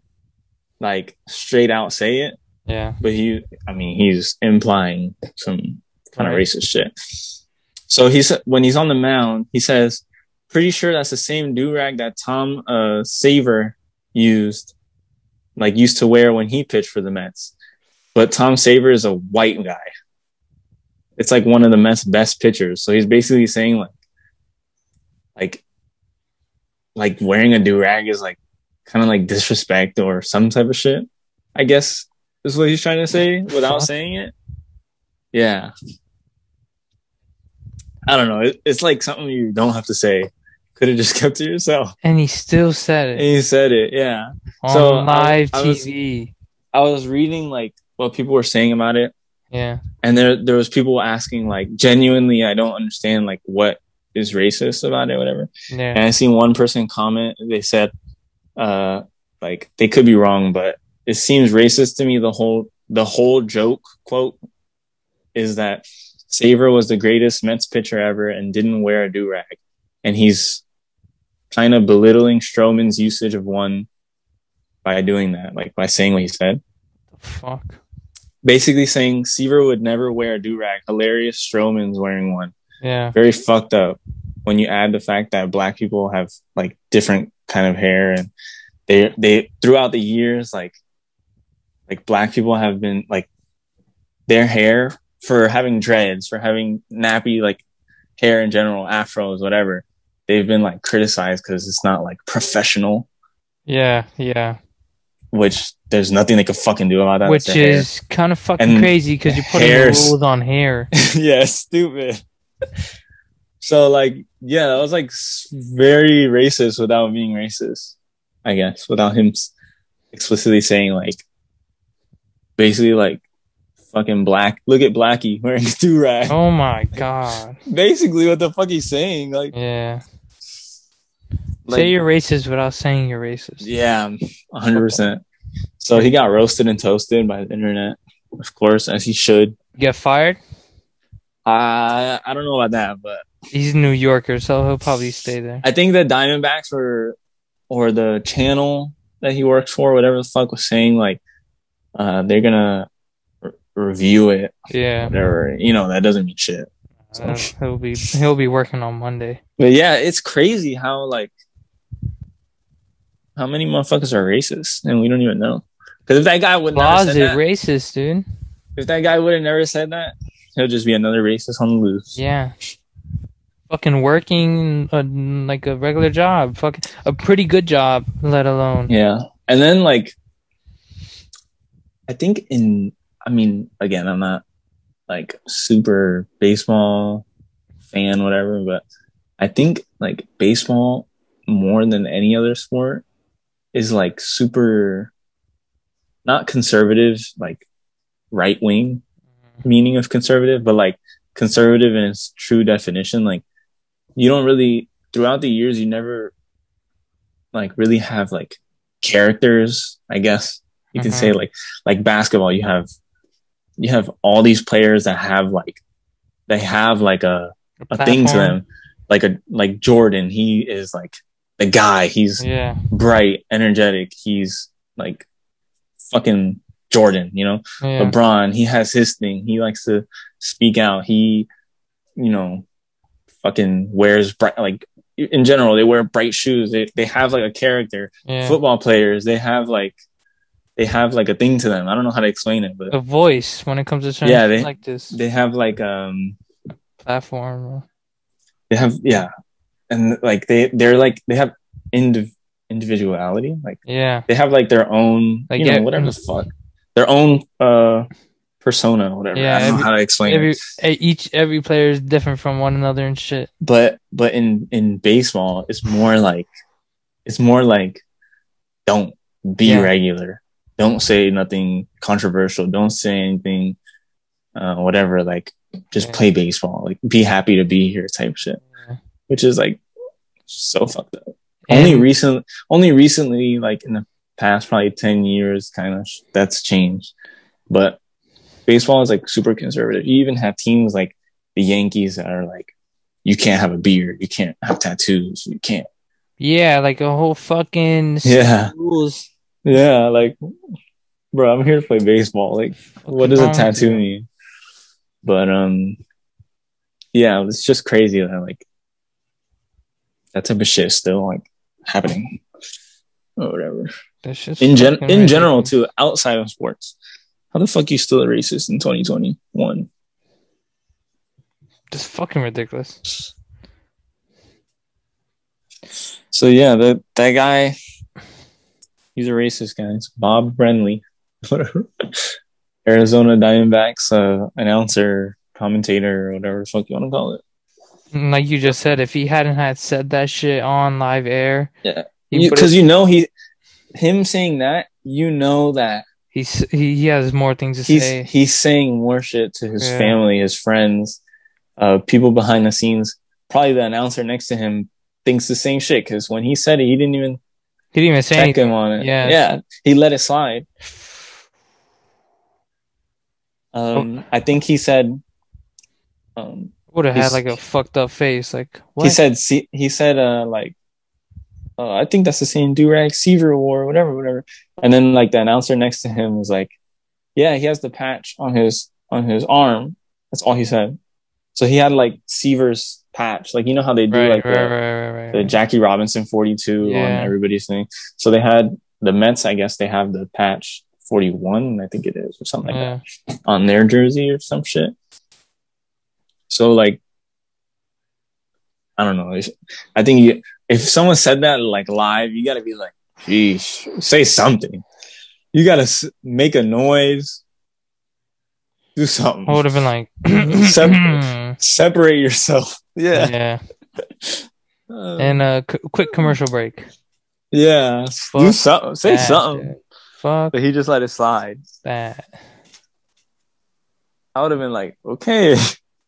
like straight out say it. Yeah. but he i mean he's implying some kind of racist shit. So he said when he's on the mound he says pretty sure that's the same do-rag that tom uh Seaver used like used to wear when he pitched for the mets. But tom Seaver is a white guy. It's like one of the mets best pitchers. So he's basically saying like like like wearing a do-rag is like kind of like disrespect or some type of shit i guess is what he's trying to say without saying it? Yeah. I don't know. It, it's like something you don't have to say. Could have just kept to yourself. And he still said and it he said it yeah. On so I- live I was- TV. i was reading like what people were saying about it. Yeah. and there there was people asking like genuinely i don't understand like what is racist about it whatever. Yeah. and I seen one person comment. They said, uh, like they could be wrong, but it seems racist to me. The whole the whole joke quote is that Seaver was the greatest Mets pitcher ever and didn't wear a do rag, and he's kind of belittling Stroman's usage of one by doing that, like by saying what he said. The fuck. Basically saying Seaver would never wear a do rag. Hilarious, Stroman's wearing one Yeah. very fucked up when you add the fact that black people have like different kind of hair and they they throughout the years like like black people have been like their hair for having dreads for having nappy like hair in general afros whatever they've been like criticized because it's not like professional Yeah. Yeah. which there's nothing they could fucking do about that Which is kind of fucking And crazy because you're putting hairs. rules on hair. yeah, stupid. so like, yeah, that was like very racist without being racist, I guess, without him explicitly saying like, basically like, fucking black. Look at Blackie wearing a do rag. Oh my god. Basically, what the fuck he's saying, like, Yeah. like Say you're racist without saying you're racist. yeah, hundred percent. So he got roasted and toasted by the internet, of course, as he should. Get fired? I I don't know about that, but He's a New Yorker, so he'll probably stay there. I think the Diamondbacks or or the channel that he works for, whatever the fuck was saying, like uh, they're gonna re- review it, Yeah. whatever. You know, that doesn't mean shit. Uh, he'll be he'll be working on Monday. But yeah, it's crazy how like how many motherfuckers are racist and we don't even know. Because if that guy would never said that, racist, dude. if that guy would have never said that, he'll just be another racist on the loose. Yeah. Fucking working a, like a regular job. Fucking a pretty good job, let alone. Yeah. And then like I think in I mean, again, I'm not like super baseball fan, whatever, but I think like baseball more than any other sport is like super not conservative, like right wing meaning of conservative, but like conservative in its true definition. Like you don't really throughout the years you never like really have like characters, I guess you can Mhm. say like like basketball, you have you have all these players that have like they have like a, a thing to them. Like a like Jordan, he is like the guy. He's Yeah. bright, energetic. He's like fucking Jordan, you know? Yeah. LeBron, he has his thing. He likes to speak out. He, you know, fucking wears bright, like in general, they wear bright shoes. They, they have like a character. Yeah. Football players, they have like, they have like a thing to them. I don't know how to explain it, but A voice when it comes to certain Yeah, they- like this they have like, um, platform. they have, yeah. And like they, they're like, they have indiv- individuality. Like Yeah. they have like their own, Like, you know, yeah, whatever the fuck, their own, uh, persona, whatever. Yeah, I don't every- know how to explain it. Every eh, each every player is different from one another and shit. but but in in baseball it's more like it's more like don't be Yeah. regular don't say nothing controversial don't say anything uh whatever like just Yeah. play baseball like be happy to be here type shit Yeah. which is like so fucked up only And- recent only recently like in the past probably 10 years kind of that's changed But baseball is like super conservative. You even have teams like the Yankees that are like, you can't have a beard, you can't have tattoos, you can't. Yeah, like a whole fucking Yeah. rules. Yeah, like, bro, I'm here to play baseball. Like, what does a tattoo mean? But um, yeah, it's just crazy that like that type of shit is still like happening or whatever. That's just In gen in general too, outside of sports. How the fuck you still a racist in 2021? Just fucking ridiculous. So yeah, that that guy, he's a racist guy. It's Bob Brenly. Arizona Diamondbacks uh, announcer, commentator, whatever the fuck you want to call it. Like you just said, if he hadn't had said that shit on live air, Yeah, because you, know he, him saying that, you know that he's he, he has more things to he's say. he's saying more shit to his Yeah. family, his friends, uh, people behind the scenes. Probably the announcer next to him thinks the same shit because when he said it, he didn't even He didn't even say check anything. him on it. Yeah. yeah, he let it slide. Um, I think he said, um, Would have had like a fucked up face. Like what? he said, see, he said, uh, like, uh, I think that's the same durag Seaver War, whatever, whatever. And then like the announcer next to him was like, yeah, he has the patch on his on his arm. That's all he said. So he had like Seaver's patch, like you know how they do right, like right, the, right, right, right, the Jackie Robinson 42 on everybody's thing. So they had the Mets, I guess they have the patch 41, I think it is, or something like Yeah. that, on their jersey or some shit. So like, I don't know. If- I think you, if someone said that like live, you gotta be like, sheesh, say something. You gotta s- make a noise, do something, I would have been like, Separate. separate yourself. Yeah. yeah. Uh, And a c- quick commercial break. yeah, do something, say that, something. dude. Fuck But he just let it slide. that. I would have been like, okay,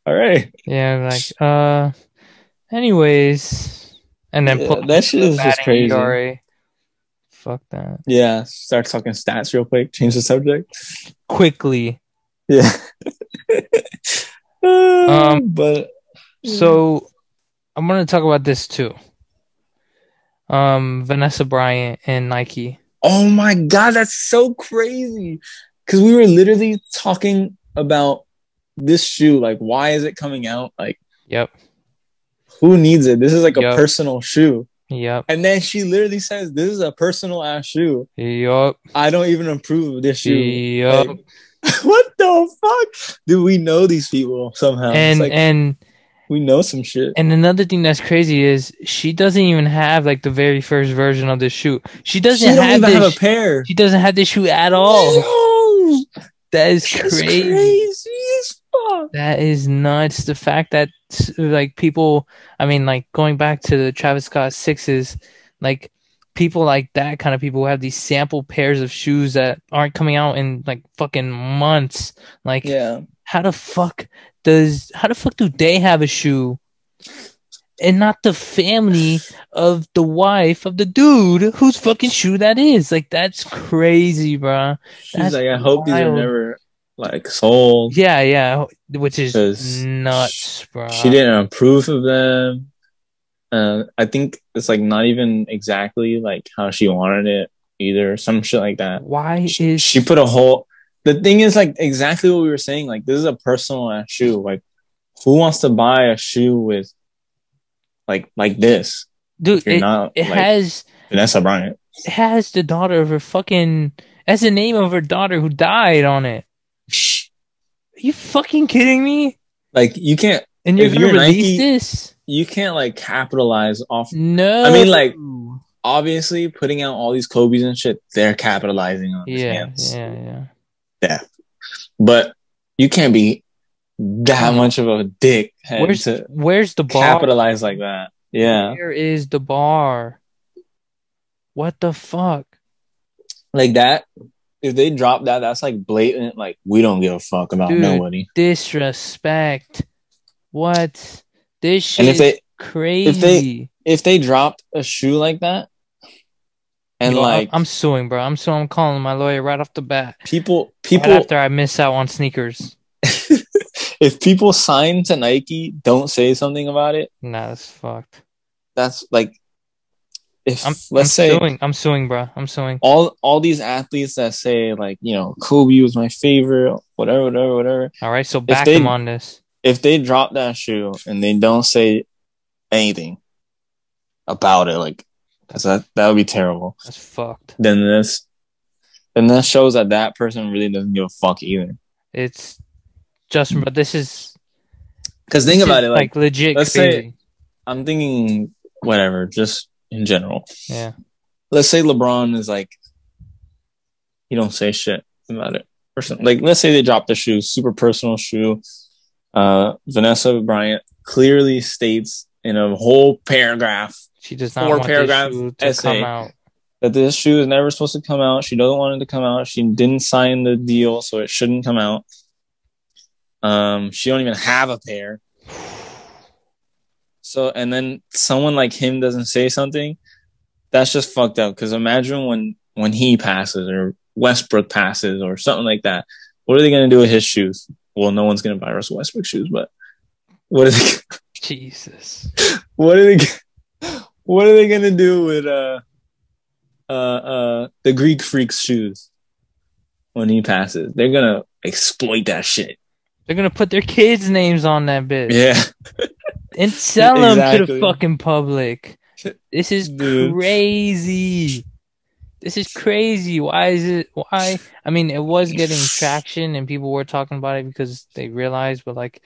all right. Yeah, like uh. Anyways, and then Yeah, that shit is just crazy. ERA. Fuck that. Yeah, start talking stats real quick. Change the subject. Quickly. Yeah. Um, but So I'm gonna talk about this too. Um, Vanessa Bryant and Nike. oh my god, that's so crazy. Because we were literally talking about this shoe. Like, why is it coming out? Like, Yep. Who needs it? This is like a personal shoe. Yep. And then she literally says, "This is a personal ass shoe. Yep. I don't even approve of this shoe." Yep. Like, what the fuck? Do we know these people somehow? and like and we know some shit. and another thing that's crazy is she doesn't even have like the very first version of this shoe. She doesn't she have this. have a pair. she doesn't have this shoe at all. No! That is crazy. crazy. That is nuts. The fact that like people, I mean, like going back to the Travis Scott sixes, like people like that kind of people who have these sample pairs of shoes that aren't coming out in like fucking months. Like, Yeah. how the fuck does how the fuck do they have a shoe? And not the family of the wife of the dude whose fucking shoe that is. Like that's crazy, bro. She's That's like, I hope these are never like sold. Yeah, yeah, which is nuts, bro. She didn't approve of them. Uh, I think it's like not even exactly like how she wanted it either. Some shit like that. Why She, is she put a whole. The thing is like exactly what we were saying. Like this is a personal shoe. Like who wants to buy a shoe with like like this? dude? It, not it like has Vanessa Bryant. it has the daughter of her fucking. That's the name of her daughter who died on it. You fucking kidding me? Like you can't And you're gonna you're release Nike- this? you can't like capitalize off No. I mean, like, obviously putting out all these Kobe's and shit, they're capitalizing on this yeah, yeah, yeah. But you can't be that much of a dick Where's where's the bar? capitalize like that. Yeah. Where is the bar? What the fuck? Like that. If they drop that, that's like blatant, like we don't give a fuck about Dude. nobody. Disrespect. What? This shit And if they is crazy. if they dropped a shoe like that, and Yo, I'm- like I'm suing, bro. I'm suing. I'm calling my lawyer right off the bat. people People people right after I miss out on sneakers. if people sign to Nike don't say something about it Nah, that's fucked. that's like if I'm, let's I'm say suing. I'm suing, bro. I'm suing. all all these athletes that say like you know Kobe was my favorite whatever whatever whatever All right, so back they- them on this. if they drop that shoe and they don't say anything about it like that's that that would be terrible That's fucked. then this then that shows that that person really doesn't give a fuck either It's Justin, but this is because think about is, it like legit let's crazy. say- i'm thinking whatever just in general yeah, let's say lebron is like he don't say shit about it like let's say they drop the shoe super personal shoe uh vanessa bryant clearly states in a whole paragraph she does not Four want paragraph this shoe to essay. come out. that this shoe is never supposed to come out. She doesn't want it to come out. She didn't sign the deal, so it shouldn't come out. Um, she don't even have a pair. So, and then someone like him doesn't say something. That's just fucked up. Because imagine when when he passes or Westbrook passes or something like that. What are they gonna do with his shoes? Well, no one's gonna buy Russell Westbrook shoes, but what are they? Jesus. what are they? What are they gonna do with uh uh uh the Greek freak's shoes when he passes? They're gonna exploit that shit. They're gonna put their kids' names on that bitch Yeah, and sell them to the fucking public. This is Dude. crazy. This is crazy. Why is it? Why? I mean, it was getting traction and people were talking about it because they realized, but like,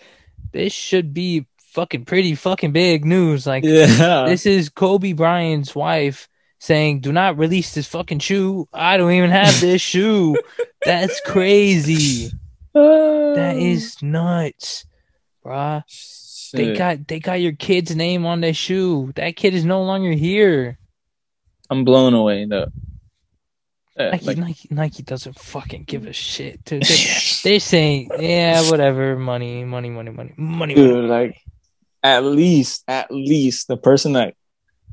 this should be fucking pretty fucking big news. Like, yeah. this is Kobe Bryant's wife saying, "Do not release this fucking shoe. I don't even have this shoe." That's crazy. That is nuts, bruh. They got they got your kid's name on their shoe. That kid is no longer here. I'm blown away though. Yeah, Nike, like- Nike, Nike doesn't fucking give a shit. Dude. They, they're saying, yeah, whatever, money, money, money, money, money. money. like at least, at least the person that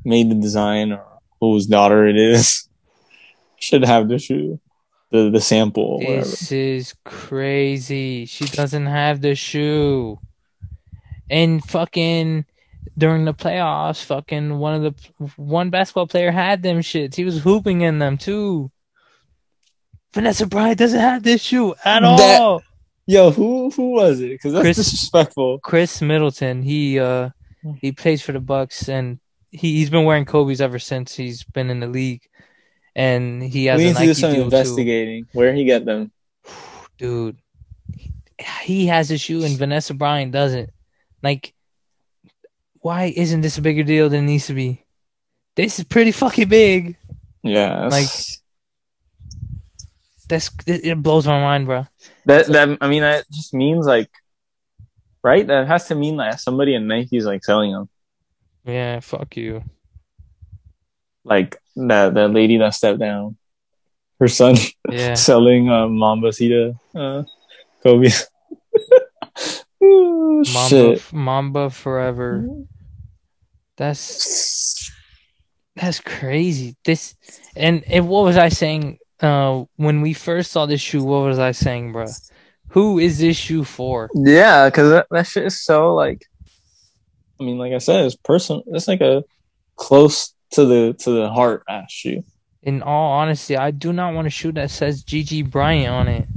made the design or whose daughter it is should have the shoe, the the sample, or whatever. This is crazy. She doesn't have the shoe. And fucking during the playoffs, fucking one of the one basketball player had them shits. He was hooping in them too. Vanessa Bryant doesn't have this shoe at That- all. Yo, who who was it? Because that's Chris- disrespectful. Khris Middleton, he uh he plays for the Bucks and he, he's been wearing Kobe's ever since he's been in the league. And he has we need to do some deal too. Where he get them? dude. He has a shoe and Vanessa Bryant doesn't. Like, why isn't this a bigger deal than it needs to be? This is pretty fucking big. Yeah, Like- That's it, blows my mind, bro. that. That I mean, that just means like, right? That has to mean that somebody in Nike's like selling them. Yeah, fuck you. Like that that lady that stepped down, her son Yeah, selling uh, Mambacita, uh, Kobe. Ooh, Mamba, shit. Mamba forever. That's that's crazy. This and and what was I saying? Uh, when we first saw this shoe, what was I saying, bro? Who is this shoe for? Yeah, because that, that shit is so like. I mean, like I said, it's personal. It's like a close to the to the heart ass shoe. in all honesty, I do not want a shoe that says Gigi Bryant on it.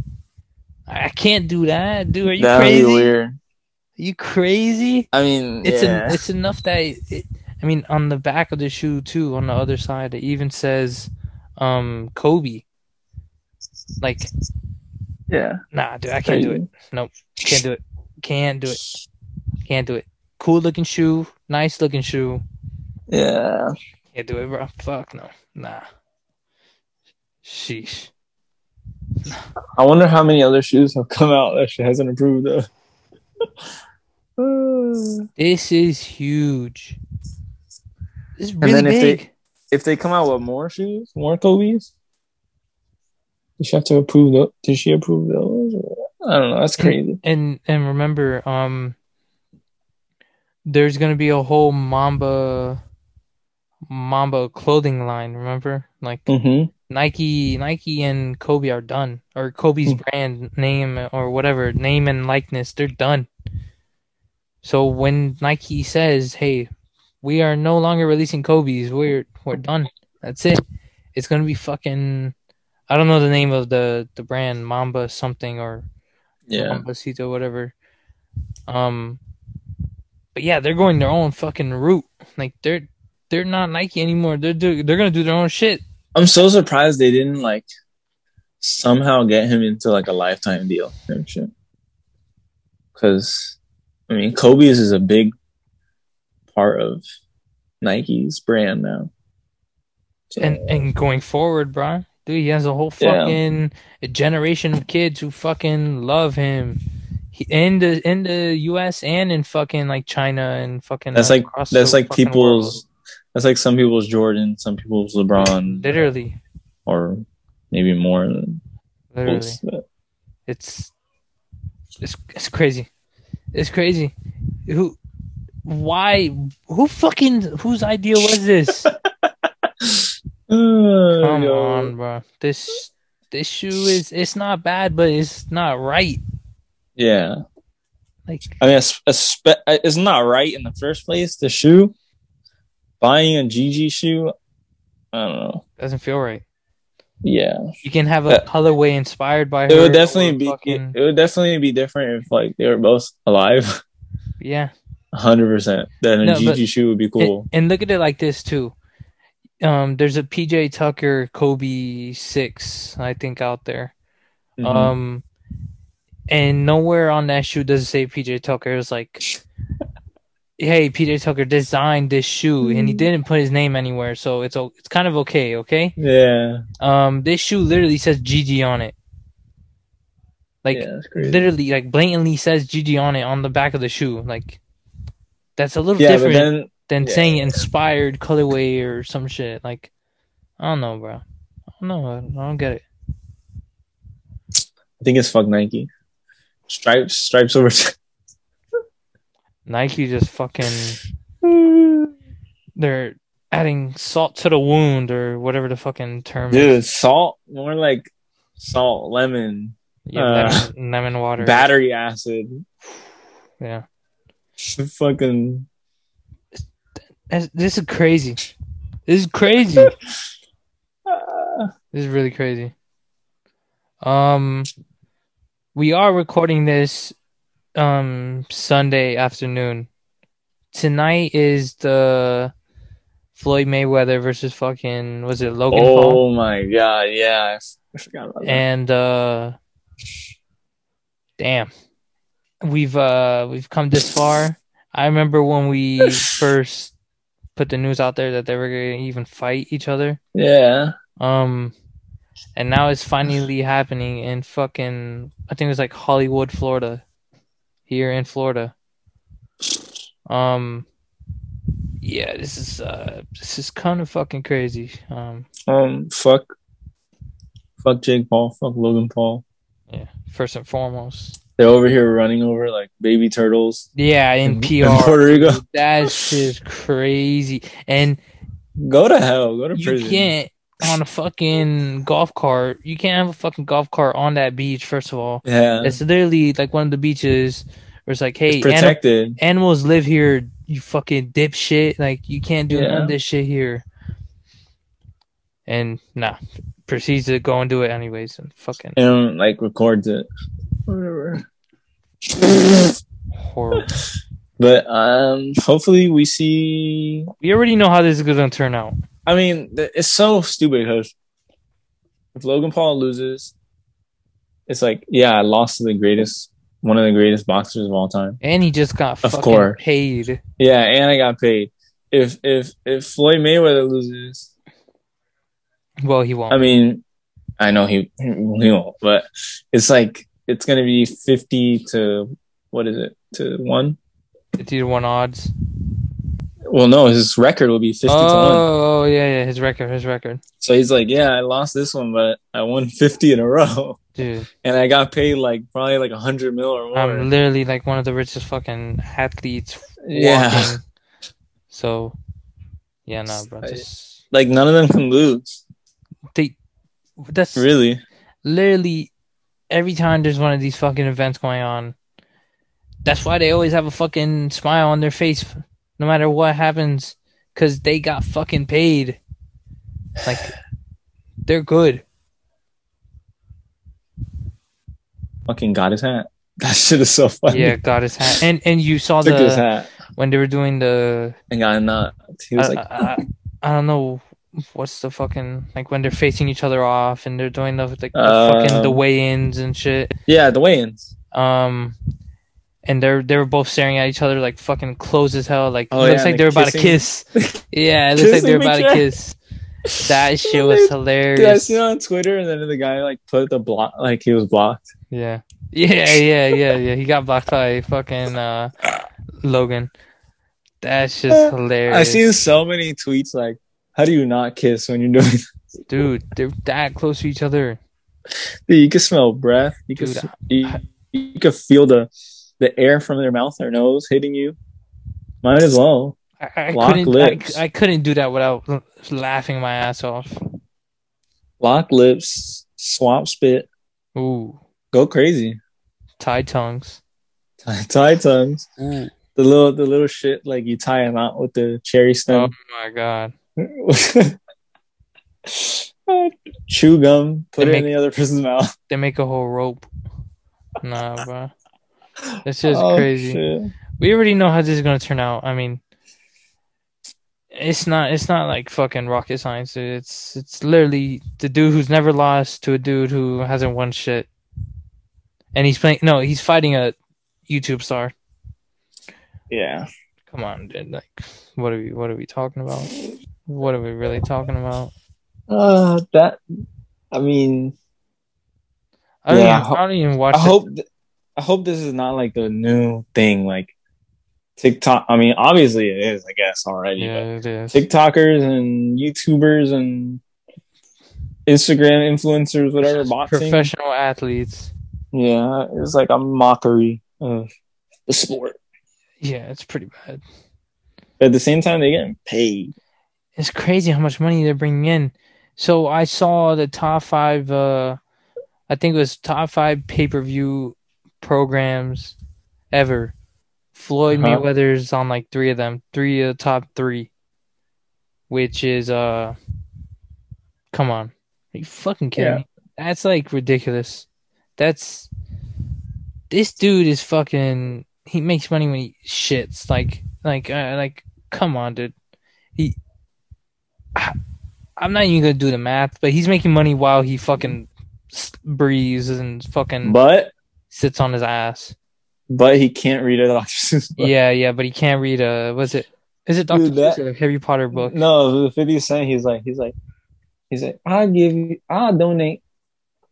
I can't do that, dude. Are you That'd crazy? be weird. Are you crazy? I mean, It's yeah. it's enough that it, I mean, on the back of the shoe too, on the other side, it even says um Kobe. Like, yeah. nah, dude, I can't do it. Nope, can't do it. Can't do it. Can't do it. Cool looking shoe, nice looking shoe. Yeah. Can't do it, bro. Fuck no, nah. Sheesh. I wonder how many other shoes have come out that she hasn't approved of. This is huge. This is And really then if they- big. if they come out with more shoes, more Kobe's, does she have to approve those? Did she approve those? I don't know. That's crazy. And and remember, um, there's gonna be a whole Mamba, Mamba clothing line. Remember, like Mm-hmm. Nike, Nike and Kobe are done, or Kobe's Hmm. brand name or whatever name and likeness, they're done. So when Nike says, "Hey, we are no longer releasing Kobe's, we're we're done. That's it. It's gonna be fucking. I don't know the name of the the brand, Mamba something or Yeah. Mambasito, whatever. Um, but yeah, they're going their own fucking route. Like they're they're not Nike anymore. They're do, they're gonna do their own shit. I'm so surprised they didn't like somehow get him into like a lifetime deal and shit. Because I mean, Kobe's is a big part of Nike's brand now. So, and and going forward, bro, dude, he has a whole Yeah. fucking generation of kids who fucking love him. He, in the in the U.S. and in fucking like China and fucking that's uh, like that's like people's that's like some people's Jordan, some people's. LeBron, literally, or maybe more than literally. But it's it's it's crazy, it's crazy. Who, why, who fucking whose idea was this? Oh, Come Yo. on, bro. This this shoe is it's not bad, but it's not right. Yeah. Like I mean, it's, it's, uh, it's not right in the first place. The shoe, buying a GG shoe, I don't know. doesn't feel right. Yeah, You can have a colorway inspired by her. it would definitely be. fucking- It would definitely be different if like they were both alive. yeah. hundred percent. Then a No, shoe would be cool. And, and look at it like this too. Um, there's a PJ Tucker Kobe six, I think, out there. Mhm. Um, and nowhere on that shoe does it say PJ Tucker. It's like, hey, PJ Tucker designed this shoe, and he Mhm. didn't put his name anywhere, so it's it's kind of okay. Okay. yeah, Um, this shoe literally says GG on it. Like yeah, literally, like blatantly says GG on it on the back of the shoe. Like that's a little Yeah, different then than yeah. saying inspired colorway or some shit. Like I don't know, bro. I don't know. I don't get it. I think it's fuck Nike. Stripes, stripes over. Nike just fucking they're adding salt to the wound or whatever the fucking term is. Dude, salt, more like salt, lemon, Yeah, uh, lemon, lemon water. battery acid, Yeah. fucking. This this is crazy. This is crazy. Uh, This is really crazy. Um, we are recording this um Sunday afternoon. Tonight is the Floyd Mayweather versus fucking was it Logan Paul? oh my god, yeah, I forgot about that. And uh, damn, we've uh we've come this far. I remember when we first put the news out there that they were gonna even fight each other. Yeah, Um, and now it's finally happening in fucking, I think it was like Hollywood, Florida, here in Florida. Um, yeah, this is uh, this is kind of fucking crazy. Um, um, fuck, fuck Jake Paul, fuck Logan Paul. yeah, first and foremost, They're over here running over like baby turtles. yeah, in In- PR, in Puerto Rico. that's just crazy, and Go to hell. Go to you prison. can't on a fucking golf cart. You can't have a fucking golf cart on that beach. First of all, Yeah, It's literally like one of the beaches where it's like, hey, it's anim- animals live here. You fucking dipshit. Like you can't do none of this shit here. And nah, proceeds to go and do it anyways. And fucking and like records it. Whatever. horrible. But um, hopefully we see. we already know how this is gonna turn out. I mean, it's so stupid because if Logan Paul loses, it's like, yeah, I lost to the greatest, one of the greatest boxers of all time. And he just got Of fucking course. paid. Yeah, and I got paid. If if if Floyd Mayweather loses, Well, he won't. I mean, I know he he won't, but it's like it's gonna be fifty to what is it to one? it's either one odds. Well, no, his record will be fifty to one. Oh, oh, yeah, yeah. His record, his record, So he's like, yeah, I lost this one, but I won fifty in a row, dude. and I got paid like probably like a hundred mil or more. I'm literally like one of the richest fucking athletes yeah, walking. So, Yeah, no, bro. Just, Like none of them can lose. they, that's Really? literally every time there's one of these fucking events going on. That's why they always have a fucking smile on their face, no matter what happens, because they got fucking paid. Like, they're good. Fucking got his hat. That shit is so funny. Yeah, got his hat, and and you saw Took his the hat when they were doing the and got a nut. He was I, like, I, I, don't know what's the fucking like when they're facing each other off and they're doing the like the fucking the Um, weigh-ins and shit. yeah, the weigh-ins. Um, and they're they were both staring at each other like fucking close as hell. Like Oh, looks yeah, like they were about to kiss. Yeah, it looks like they were Kissing about to kiss. That shit was hilarious. Dude, I seen it on Twitter, and then the guy like put the block, like he was blocked. Yeah, yeah, yeah, yeah, yeah. He got blocked by fucking uh, Logan. That's just hilarious. I've seen so many tweets like, "How do you not kiss when you're doing?" dude. They're that close to each other. Dude, you can smell breath. You can Dude, you, you can feel the the air from their mouth or nose hitting you. Might as well. I, I Lock couldn't. lips. I, I couldn't do that without laughing my ass off. Lock lips, swap spit, Ooh, go crazy. Tie tongues. Tie, tie tongues. Ooh. The little the little shit like you tie them out with the cherry stem. Oh my god. Chew gum, put They it in the other person's mouth. They make a whole rope. Nah, bro. It's just Oh, crazy. shit. We already know how this is gonna turn out. I mean, it's not. It's not like fucking rocket science. It's it's literally the dude who's never lost to a dude who hasn't won shit. And he's playing. No, he's fighting a YouTube star. Yeah. Come on, dude. Like, what are we? What are we talking about? What are we really talking about? Uh, that. I mean, I don't, Yeah, even, I don't even watch. I it. hope. th- I hope this is not like the new thing, like TikTok. I mean, obviously it is, I guess already. Yeah, it is. TikTokers and YouTubers and Instagram influencers, whatever, boxing. Professional athletes. Yeah, it's like a mockery of the sport. Yeah, it's pretty bad. But at the same time, they're getting paid. It's crazy how much money they're bringing in. So I saw the top five. Uh, I think it was top five pay per view programs ever. Floyd Uh-huh. Mayweather's on like three of them, three of the top three, which is uh, come on, are you fucking kidding Yeah. me? That's like ridiculous. That's this dude is fucking. He makes money when he shits. Like, like, uh, like, come on, dude. He. I, I'm not even gonna do the math, but he's making money while he fucking breathes and fucking But sits on his ass. but he can't read a Dr. Seuss book. Yeah, yeah, but he can't read a. Was it? Is it Doctor Dude, that- Seuss or Harry Potter book? No, the 50 Cent, he's like, he's like, he's like, I'll give you, I'll donate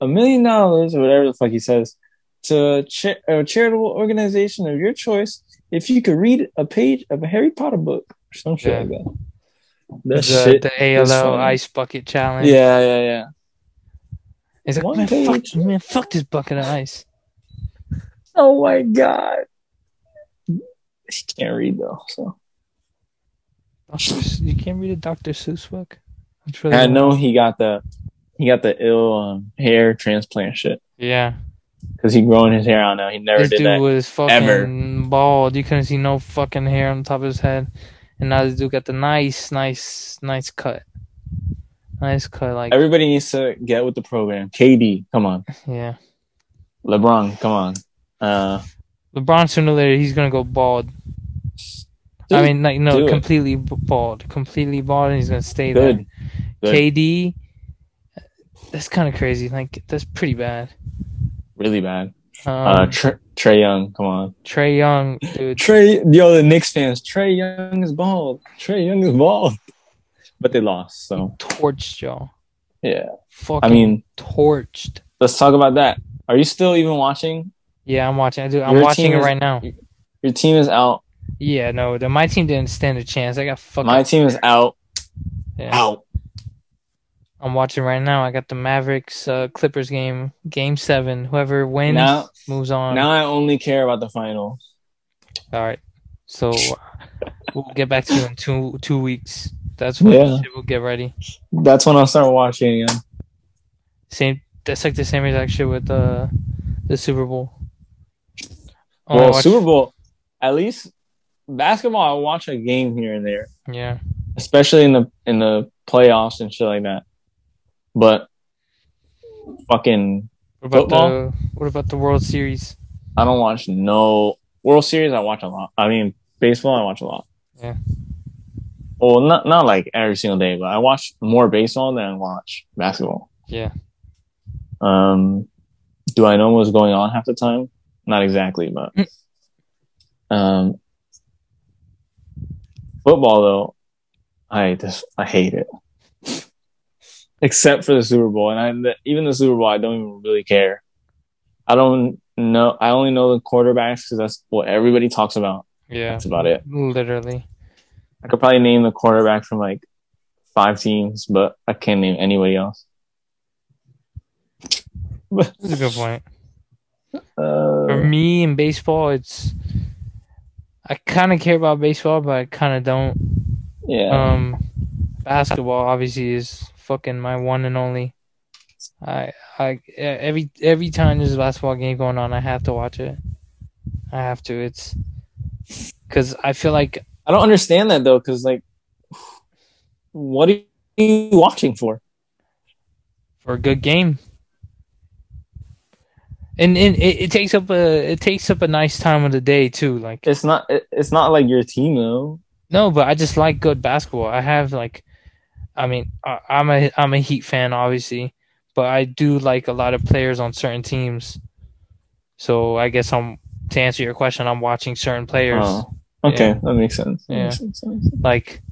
a million dollars or whatever the fuck he says to a, cha- a charitable organization of your choice if you could read a page of a Harry Potter book or some shit Yeah. like that. The, That shit. the ALS ice bucket challenge. Yeah, yeah, yeah. He's like, man, fuck, man, fuck this bucket of ice. Oh my god. He can't read though, so. You can't read a Doctor Seuss book. I'm I they know he got the, he got the ill um, hair transplant shit Yeah, because he growing his hair out now. He never did. this did dude that. was fucking ever. bald. You couldn't see no fucking hair on top of his head, and now this dude got the nice, nice, nice cut. Nice cut, like Everybody needs to get with the program. KD, come on. yeah. LeBron, come on. Uh, LeBron sooner or later he's gonna go bald. I mean, like no, do it. completely bald, completely bald, and he's gonna stay good. there. Good. KD, that's kind of crazy. Like that's pretty bad. Really bad. Um, uh, Trey, Trae Young, come on. Trae Young, dude. Trey, yo, the Knicks fans. Trae Young is bald. Trae Young is bald. But they lost, so torched y'all. yeah. Fucking I mean, torched. let's talk about that. Are you still even watching? Yeah, I'm watching. I do. I'm Your watching it is- right now. Your team is out. Yeah, no, the, my team didn't stand a chance. I got fucking. My team is out. yeah. Out. I'm watching right now. I got the Mavericks uh, Clippers game, game seven. Whoever wins Now, moves on. now I only care about the final. All right. So uh, we'll get back to you in two two weeks. That's when Yeah. shit will get ready. That's when I'll start watching again. Same. That's like the same exact shit with the the Super Bowl. Oh, well, watched- Super Bowl, at least basketball, I watch a game here and there, Yeah. especially in the in the playoffs and shit like that. But fucking, What about Football? the What about the World Series? I don't watch no World Series. I watch a lot. I mean, baseball, I watch a lot. Yeah. Well, not not like every single day, but I watch more baseball than I watch basketball. Yeah. Um, do I know what's going on half the time? Not exactly, but Mm. um, football though, I just I hate it. Except for the Super Bowl, and I the, even the Super Bowl, I don't even really care. I don't know. I only know the quarterbacks because that's what everybody talks about. Yeah. That's about it. Literally. I could probably name the quarterback from like five teams, but I can't name anybody else. That's a good point. Uh, For me in baseball, it's I kind of care about baseball, but I kind of don't. yeah. Um, basketball obviously is fucking my one and only. I I every every time there's a basketball game going on, I have to watch it. I have to. It's because I feel like I don't understand that though, because like, what are you watching for? for a good game. And, and it, it takes up a it takes up a nice time of the day too. Like It's not. it- It's not like your team though. No, but I just like good basketball. I have like, I mean, I, I'm a I'm a Heat fan, obviously, but I do like a lot of players on certain teams. So I guess I'm to answer your question, I'm watching certain players Oh, okay, Yeah. that makes sense. That Yeah. makes sense. like,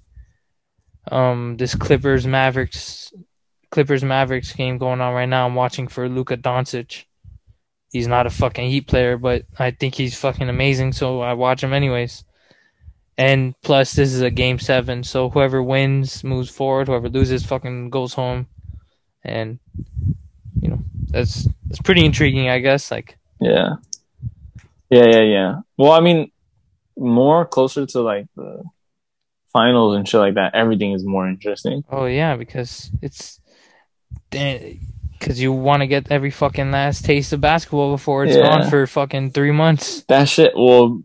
um, this Clippers Mavericks Clippers Mavericks game going on right now. I'm watching for Luka Doncic. He's not a fucking Heat player, but I think he's fucking amazing, so I watch him anyways. And plus, this is a game seven, so whoever wins moves forward. Whoever loses, fucking goes home. And you know, that's that's pretty intriguing, I guess. Like, Yeah, yeah, yeah, yeah. Well, I mean, more closer to like the finals and shit like that. Everything is more interesting. oh yeah, because it's eh, because you want to get every fucking last taste of basketball before it's Yeah. gone for fucking three months. That shit. Well,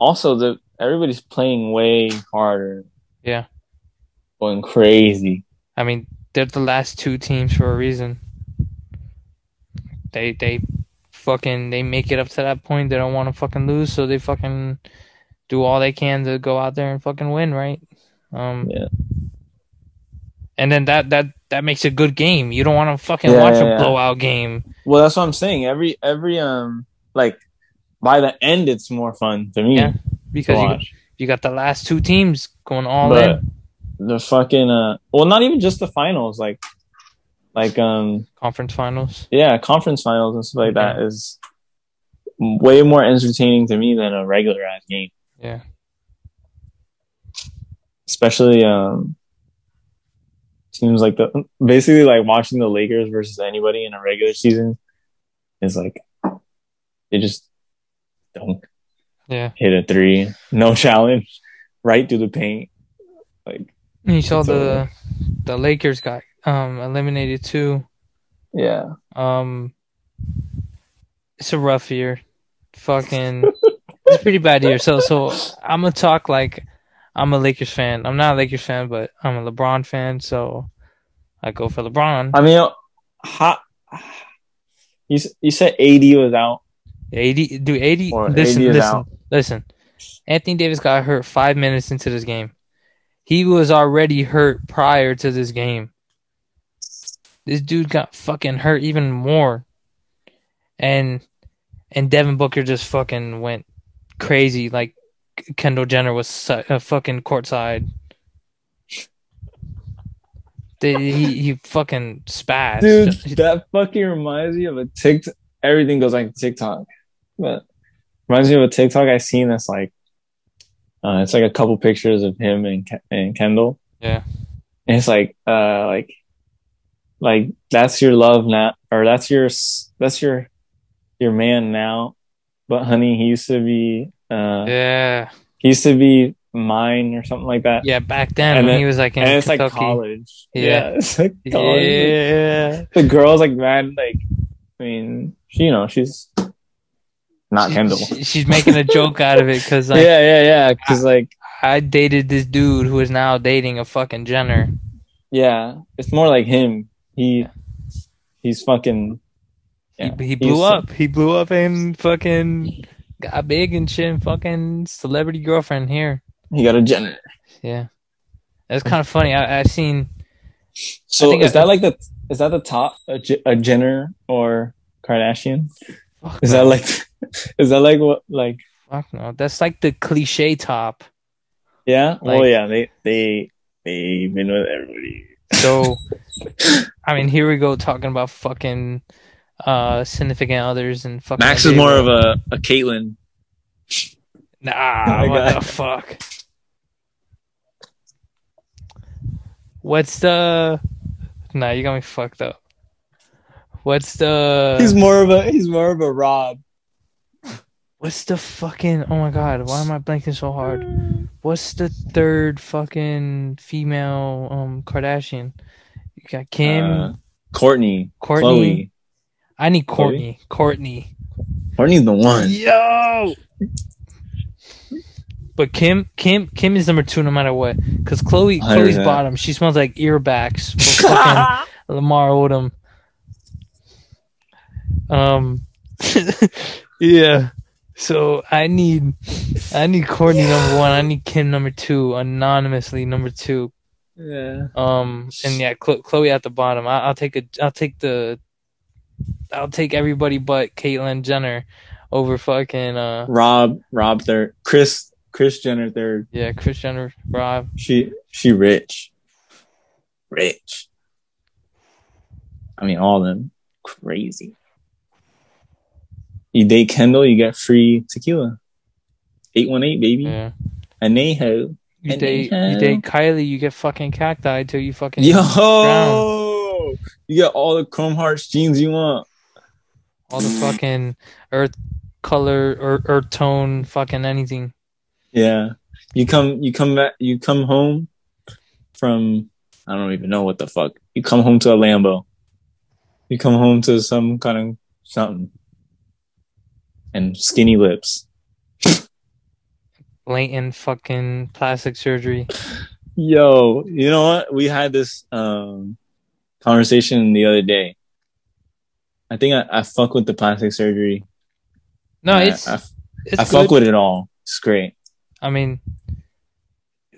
also the everybody's playing way harder. Yeah. going crazy. I mean, they're the last two teams for a reason. They they fucking they make it up to that point. They don't want to fucking lose, so they fucking do all they can to go out there and fucking win, right? Um, Yeah. And then that that that makes a good game. You don't want to fucking Yeah, watch yeah, a yeah. blowout game. Well, that's what I'm saying. Every every um like by the end, it's more fun to me. Yeah, because you, you got the last two teams going all but in the fucking uh, well, not even just the finals. Like like um conference finals. yeah, conference finals and stuff like that is way more entertaining to me than a regular ass game. Yeah. Especially um teams like the basically like watching the Lakers versus anybody in a regular season is like they just don't Yeah. hit a three, no challenge, right through the paint. Like And you saw the the Lakers got um eliminated too. yeah, Um, it's a rough year. Fucking, it's a pretty bad year. So, so I'm gonna talk like I'm a Lakers fan. I'm not a Lakers fan, but I'm a LeBron fan. So I go for LeBron. I mean, how you you said AD was out. AD, do AD. Or listen, listen, out. listen. Anthony Davis got hurt five minutes into this game. He was already hurt prior to this game. This dude got fucking hurt even more. And and Devin Booker just fucking went crazy. Like Kendall Jenner was su- uh, fucking courtside. He he fucking spazzed. Dude, that fucking reminds me of a TikTok. Everything goes like TikTok, but reminds me of a TikTok I seen that's like, uh, it's like a couple pictures of him and Ke- and Kendall. Yeah. and it's like, uh, like, like that's your love now, or that's your that's your your man now. But honey, he used to be, uh, yeah. he used to be mine or something like that. Yeah, back then then- he was like in and it's Kentucky. like college. Yeah. it's like college. Yeah. The girl's like man, Like, I mean, she, you know, she's not Kendall. she- she's making a joke out of it because like yeah, yeah, yeah. Because like, I dated this dude who is now dating a fucking Jenner. yeah, it's more like him. He, he's fucking. Yeah, he, he blew he's- up. He blew up and fucking got a big and shit. And fucking celebrity girlfriend here. He got a Jenner. Yeah, that's kind of funny. I I seen. So is I- that like the is that the top a, a Jenner or Kardashian? Is no, that like is that like what like fuck no. That's like the cliche top. yeah? Like- oh yeah, they they they've been with everybody. So, I mean, here we go talking about fucking uh significant others and fucking. Max is more of a a Caitlyn. Nah, I what got- the fuck? What's the? Nah, you got me fucked up. What's the? He's more of a he's more of a Rob. What's the fucking? Oh my god, why am I blanking so hard? What's the third fucking female um Kardashian? You got Kim, Uh, Kourtney, Kourtney. Khloé. I need Khloé? Kourtney. Kourtney. Kourtney's the one. Yo. But Kim, Kim, Kim is number two no matter what. Cause Khloé, Khloé's 100%. bottom. She smells like earbacks. from Lamar Odom. Um, yeah. So I need, I need Kourtney number one. I need Kim number two, anonymously number two. yeah. Um, and yeah, Khloé at the bottom. I- I'll take a, I'll take the, I'll take everybody but Caitlyn Jenner over fucking uh, Rob Rob third. Chris Kris Jenner third. yeah, Kris Jenner, Rob. She she rich. Rich. I mean all of them crazy. You date Kendall, you get free tequila. Eight one eight baby. Yeah. Anejo. You date, you date Kylie, you get fucking cacti till you fucking Yo You get all the Chrome Hearts jeans you want. all the fucking earth color or earth tone, fucking anything. Yeah. You come you come back you come home from I don't even know what the fuck. You come home to a Lambo. You come home to some kind of something. And skinny lips. Blatant fucking plastic surgery. Yo, you know what? We had this um conversation the other day. I think I, I fuck with the plastic surgery. No, I, it's I, it's I fuck with it all. It's great. I mean,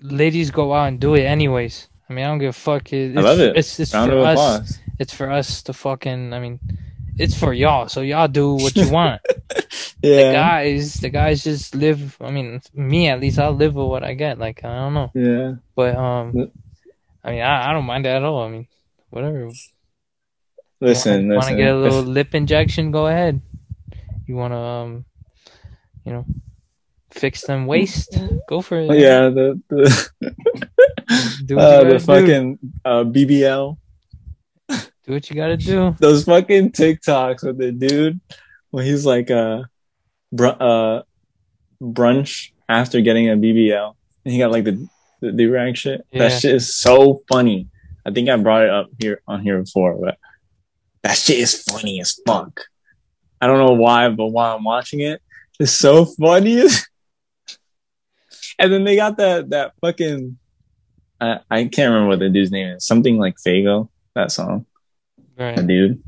ladies go out and do it anyways. I mean, I don't give a fuck. It, I love it's- it. It's it's Round for us. applause. It's for us to fucking. I mean, it's for y'all. So y'all do what you want. yeah. The guys, the guys just live. I mean, me at least, I'll live with what I get. Like I don't know, Yeah. but um, I mean, I, I don't mind that at all. I mean, whatever. Listen, want to get a little lip injection? Go ahead. You want to, um, you know, fix them waist? Go for it. Yeah, the the, Do what uh, the fucking uh, BBL. Do what you gotta do. Those fucking TikToks with the dude when he's like uh, br- uh brunch after getting a BBL and he got like the the do rag shit. Yeah. That shit is so funny. I think I brought it up here on here before, but that shit is funny as fuck. I don't know why, but while I'm watching it, it's so funny. and then they got that that fucking I I can't remember what the dude's name is. Something like Fago. That song, the dude.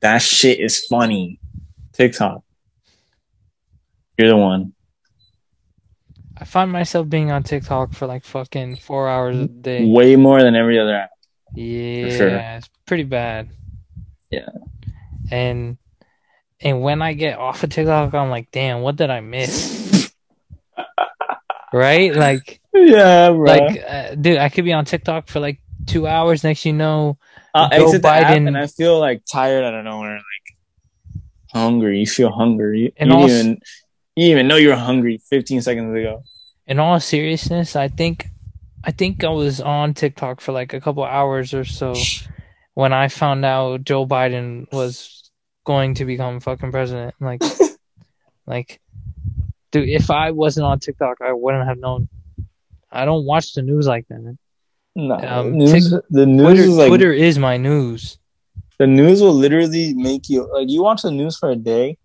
That shit is funny. TikTok. You're the one. I find myself being on TikTok for like fucking four hours a day. Way more than every other app. Yeah, sure. it's pretty bad. Yeah. And and when I get off of TikTok, I'm like, damn, what did I miss? right? Like, Yeah, bro. like, uh, dude, I could be on TikTok for like two hours. Next, you know, I'll Joe exit the app Biden- and I feel like tired out of nowhere, like hungry. You feel hungry. You, And you also- even you didn't even know you were hungry 15 seconds ago. in all seriousness, I think, I think I was on TikTok for like a couple hours or so when I found out Joe Biden was going to become fucking president. Like, like, dude, if I wasn't on TikTok, I wouldn't have known. I don't watch the news like that. No, Um, news, the news Twitter, is like Twitter is my news. the news will literally make you like you watch the news for a day,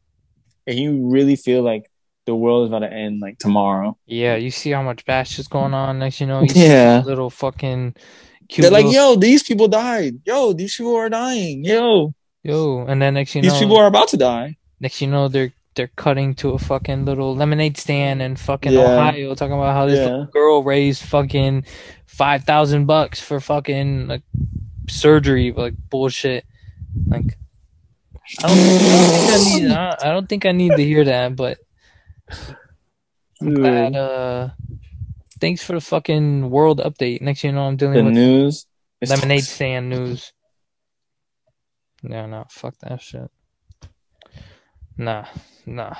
and you really feel like the world is about to end like tomorrow. Yeah, you see how much bash is going on. Next, you know, you see Yeah. little fucking cute. They're like, little- yo, these people died. Yo, these people are dying. Yo, yo, and then next you these know, these people are about to die. next you know they're they're cutting to a fucking little lemonade stand in fucking Yeah. Ohio, talking about how this Yeah. girl raised fucking five thousand bucks for fucking like surgery, like bullshit. Like, I don't, I don't think I need. I don't think I need to hear that, but Uh, thanks for the fucking world update. Next, thing you know, I'm dealing The with news. lemonade stand news. No, no, fuck that shit. Nah, nah.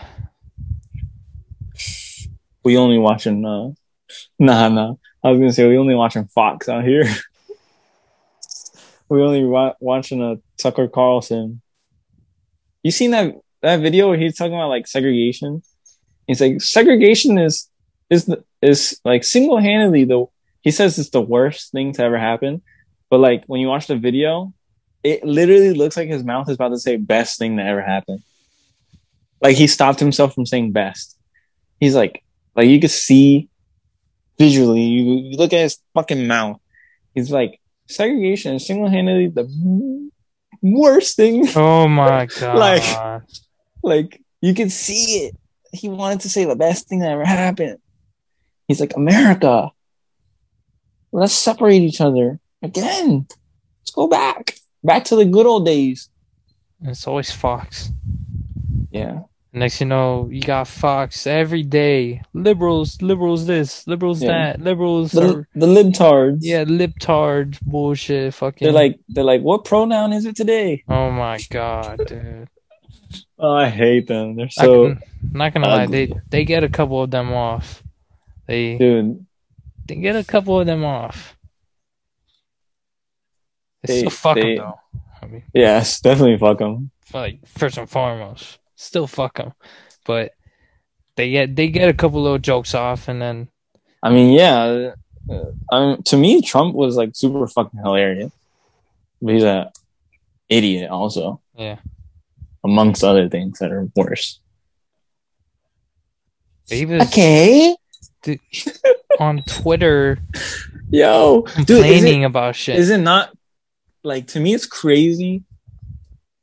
We only watching. Uh, nah, nah. I was gonna say we only watching Fox out here. we only wa- watching a Tucker Carlson. You seen that that video where he's talking about like segregation? He's like segregation is is is like single handedly the he says it's the worst thing to ever happen, but like when you watch the video, it literally looks like his mouth is about to say best thing that ever happened. Like he stopped himself from saying best. He's like like you could see visually. You, you look at his fucking mouth. He's like segregation is single handedly the worst thing. Oh my god. Like- like you can see it. He wanted to say the best thing that ever happened. He's like America. Let's separate each other again. Let's go back, back to the good old days. it's always Fox. Yeah, Next, you know, you got Fox every day. Liberals, liberals, this, liberals, Yeah. that, liberals. the Are, the libtards. yeah, libtard bullshit. Fucking. they're like they're like, what pronoun is it today? Oh my god, dude. Oh, I hate them. They're so can- not gonna lie, they they get a couple of them off. They dude. they get a couple of them off. It's They- still fuck they- though. I mean, Yes, definitely fuck them. like first and foremost, still fuck them, but they get they get a couple little jokes off, and then I mean, yeah. uh, I mean, to me, Trump was like super fucking hilarious. But he's a idiot, also, yeah, amongst other things that are worse. he was Okay, on Twitter yo, dude, is complaining it, about shit. is it not like to me? It's crazy,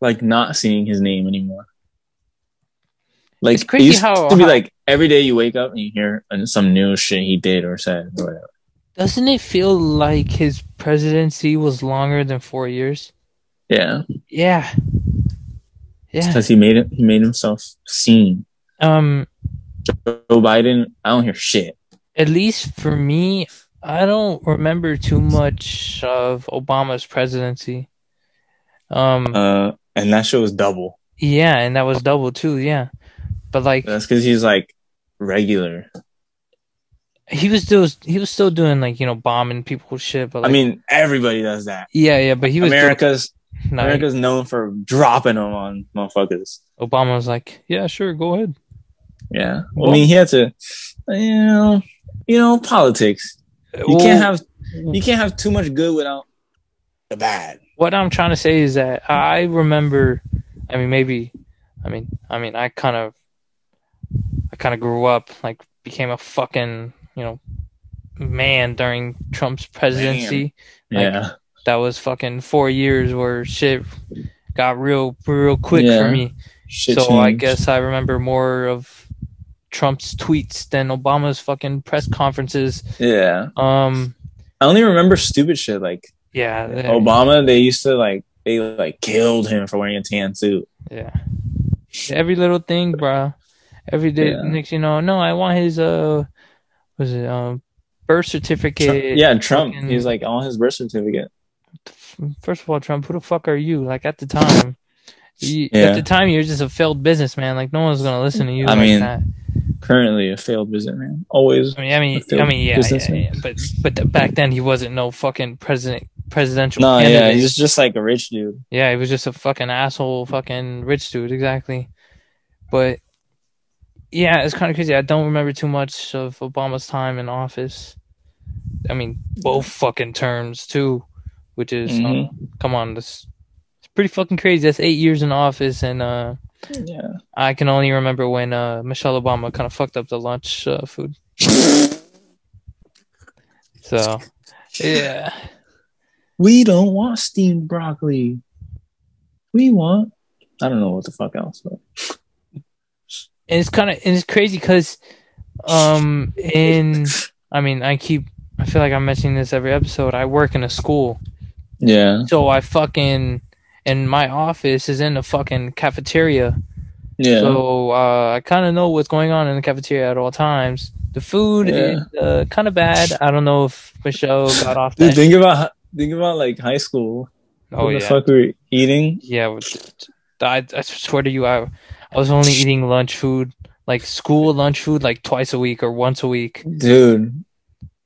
like not seeing his name anymore. Like It's crazy it used how- to be how- like every day you wake up and you hear some new shit he did or said or whatever. Doesn't it feel like his presidency was longer than four years? Yeah, Yeah, yeah. because he made it. He made himself seen. Um, Joe Biden, I don't hear shit. at least for me, I don't remember too much of Obama's presidency. Um, Uh, and that shit was double. yeah, and that was double too. Yeah, but like That's because he's like regular. he was still he was still doing like you know bombing people shit. But like, I mean, everybody does that. yeah, yeah. But he was America's no, America's known for dropping them on motherfuckers. Obama was like, yeah, sure, go ahead. Yeah. Well, I mean, he had to, you know, you know, politics. You can't have you can't have too much good without the bad. what I'm trying to say is that I remember. I mean, maybe. I mean, I mean, I kind of, I kind of grew up like became a fucking you know man during Trump's presidency. Like, Yeah. That was fucking four years where shit got real, real quick Yeah. for me. Shit so I guess I remember more of Trump's tweets than Obama's fucking press conferences. Yeah. Um, I only remember stupid shit like yeah, the- Obama. They used to like they like killed him for wearing a tan suit. Yeah. Every little thing, bro. Every day, Yeah. next you know, no, I want his uh, was it um, birth certificate? yeah, Trump. fucking- He's like on his birth certificate. First of all, Trump, who the fuck are you? Like at the time, you, Yeah. at the time you're just a failed businessman. Like no one's gonna listen to you. I like mean, that. Currently a failed businessman. Always. I mean, I mean, I mean, yeah, yeah, yeah, but but th- back then he wasn't no fucking president, presidential. No, yeah, candidate. he's just like a rich dude. Yeah, he was just a fucking asshole, fucking rich dude, exactly. But yeah, it's kind of crazy. I don't remember too much of Obama's time in office. I mean, both fucking terms too, which is uh, Mhm. come on, this it's pretty fucking crazy. That's eight years in office, and uh, Yeah. I can only remember when uh, Michelle Obama kind of fucked up the lunch uh, food. So, yeah, We don't want steamed broccoli. We want. I don't know what the fuck else. But. and it's kind of and it's crazy because, um, in I mean, I keep I feel like I'm mentioning this every episode. I work in a school, Yeah. so I fucking and my office is in the fucking cafeteria. Yeah. So uh, I kind of know what's going on in the cafeteria at all times. The food Yeah. is uh, kind of bad. I don't know if Michelle got off Dude, that. think about think about like high school. oh what the yeah, fuck we were eating? yeah. I, I swear to you, I I was only eating lunch food, like school lunch food, like twice a week or once a week. Dude.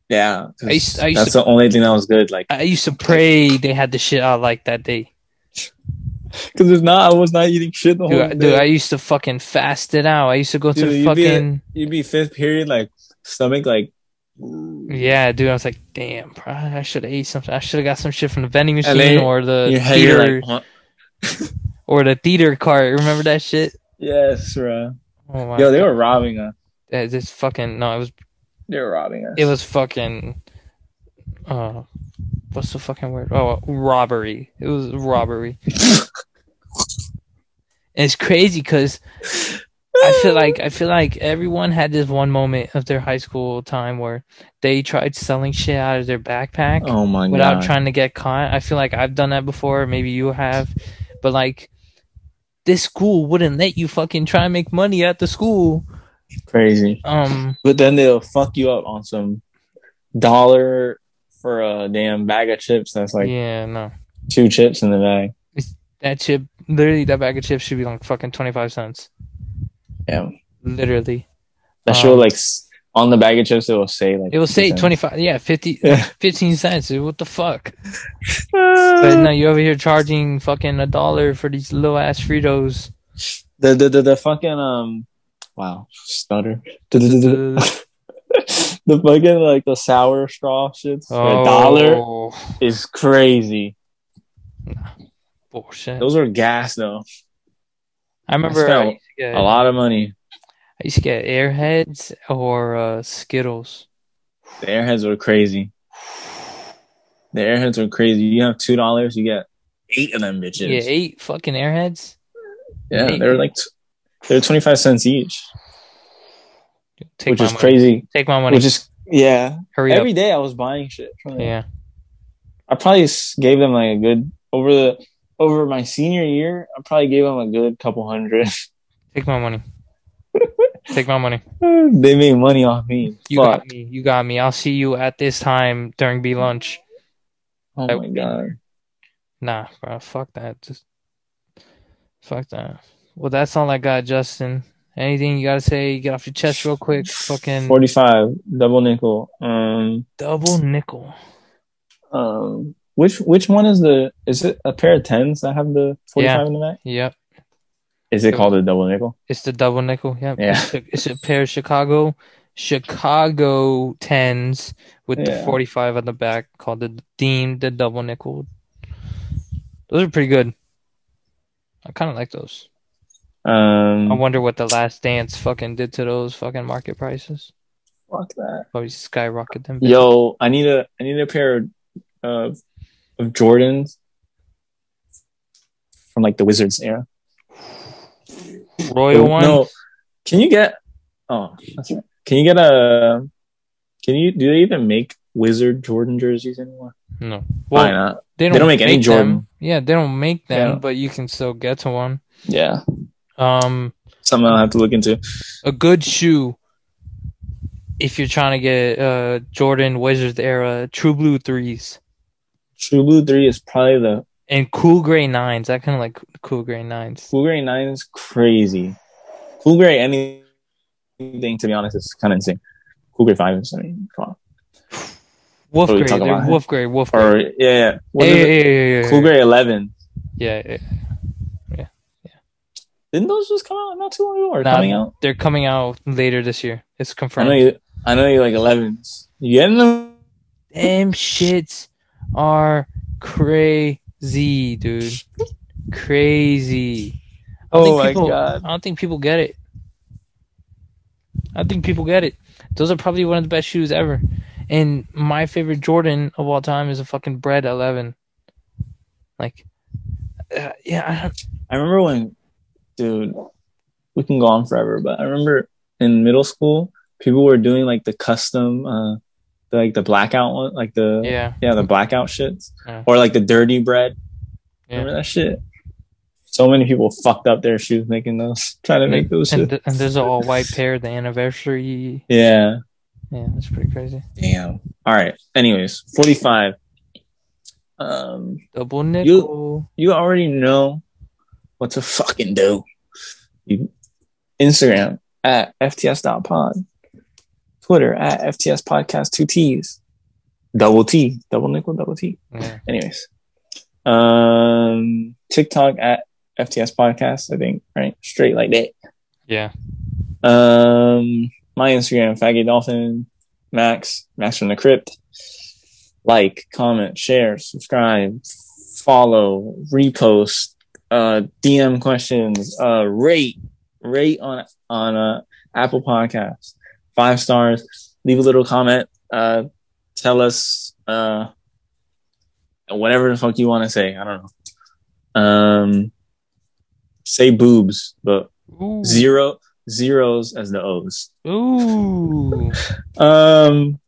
Yeah. I used- I used that's to- the only thing that was good. Like, I used to pray they had the shit out like that day. because if not, I was not eating shit the Dude, whole day. dude, I used to fucking fast it out. I used to go to Dude, the you'd be fucking You'd be fifth period, like stomach, like. yeah, dude. I was like, damn, bro, I should have ate something. I should have got some shit from the vending machine then or the theater like, huh? or the theater cart. Remember that shit? yes, bro. Oh my Yo, they were robbing us. Yeah, this fucking no, it was They were robbing us. it was fucking uh what's the fucking word? Oh, robbery. It was robbery. it's crazy cuz I feel like I feel like everyone had this one moment of their high school time where they tried selling shit out of their backpack Oh my without god. trying to get caught. I feel like I've done that before, maybe you have. But like this school wouldn't let you fucking try and make money at the school. Crazy. Um But then they'll fuck you up on some dollar for a damn bag of chips. That's like yeah, no. two chips in the bag. That chip, literally, that bag of chips should be like fucking 25 cents. Yeah. Literally. That Um, show like on the bag of chips, it will say like It will say 25, yeah, 50, Yeah. 15 cents. Dude, what the fuck? But now you over here charging fucking a dollar for these little ass Fritos. the, the the the fucking um wow stutter the, fucking like the sour straw shits for a dollar Oh, is crazy. bullshit. Those are gas though. I remember I to get, A lot of money. I used to get Airheads or uh, Skittles. The airheads were crazy. The airheads are crazy. You have two dollars, you get eight of them bitches. Yeah, eight fucking Airheads. Yeah, Eight. they're like t- they're twenty five cents each, Take which is money. crazy. Take my money. Which is yeah. Hurry Every up. day I was buying shit from them. Yeah. I probably gave them like a good over the over my senior year. I probably gave them a good couple hundred. Take my money. Take my money. they made money off me. You Fuck. got me. You got me. I'll see you at this time during B lunch. Oh I- my god. Nah, bro. Fuck that. Just fuck that. Well, that's all I got, Justin. Anything you gotta say? Get off your chest real quick. Fucking Forty five double nickel. Um. double nickel. Um. Which which one is the? Is it a pair of tens that have the forty five Yeah. in the back? Yep, Is it called a double nickel? it's the double nickel. Yep. Yeah. It's a, it's a pair of Chicago Chicago tens with the forty five on the back, called the deemed the double nickel. Those are pretty good. I kind of like those. I Um. wonder what the Last Dance fucking did to those fucking market prices. Fuck that. Probably skyrocket them. Yo, I need a I need a pair of uh, of Jordans from like the Wizards era. Royal one. No, can you get? Oh, that's right. Can you get a? Can you? Do they even make Wizard Jordan jerseys anymore? No. Why Well, not? they don't make any them. Jordan. Yeah, they don't make them, Yeah. but you can still get to one. Yeah, Um, something I'll have to look into. a good shoe. If you're trying to get uh Jordan Wizards era True Blue threes True Blue Three is probably the and Cool Gray nines, That kind of like Cool Gray nines. Cool Gray Nine is crazy. Cool Gray anything to be honest is kind of insane. Cool Gray Five I mean, come on. Wolf What are we Gray, they're about? Wolf Gray, Wolf Gray. Or yeah, yeah. Hey, hey, hey, Cool. Gray Eleven. Yeah. Didn't those just come out not too long ago or Nah, coming out? They're coming out later this year. It's I confirmed. know you. I know you like 11s. You getting them? Them shits are crazy, dude. Crazy. Oh my people- God. I don't think people get it. I think people get it. Those are probably one of the best shoes ever. And my favorite Jordan of all time is a fucking Bred 11. Like, uh, yeah, I don't, I remember when, dude, we can go on forever, but I remember in middle school, people were doing like the custom, uh, the, like the blackout one, like the yeah, yeah, the blackout shits, Yeah. or like the dirty bread. Yeah. Remember that shit? So many people fucked up their shoes making those, trying to make those and, th- and there's an all white pair, the anniversary. Yeah. Yeah, that's pretty crazy. Damn. All right. Anyways, forty-five. Um, Double nickel. You, you already know what to fucking do. Instagram at FTS.pod. Twitter at FTS Podcast, two T's. Double T. Double nickel, double T. Yeah. Anyways. Um, TikTok at FTS Podcast, I think, right? Straight like that. yeah. Um, my Instagram, Faggy Dolphin, Max, Max from the Crypt. Like, comment, share, subscribe, follow, repost, uh, DM questions, uh, rate, rate on on uh, Apple Podcasts, five stars. Leave a little comment. Uh, tell us uh, whatever the fuck you want to say. I don't know. Um, say boobs, but Ooh. zero zeros as the O's. Ooh. Um,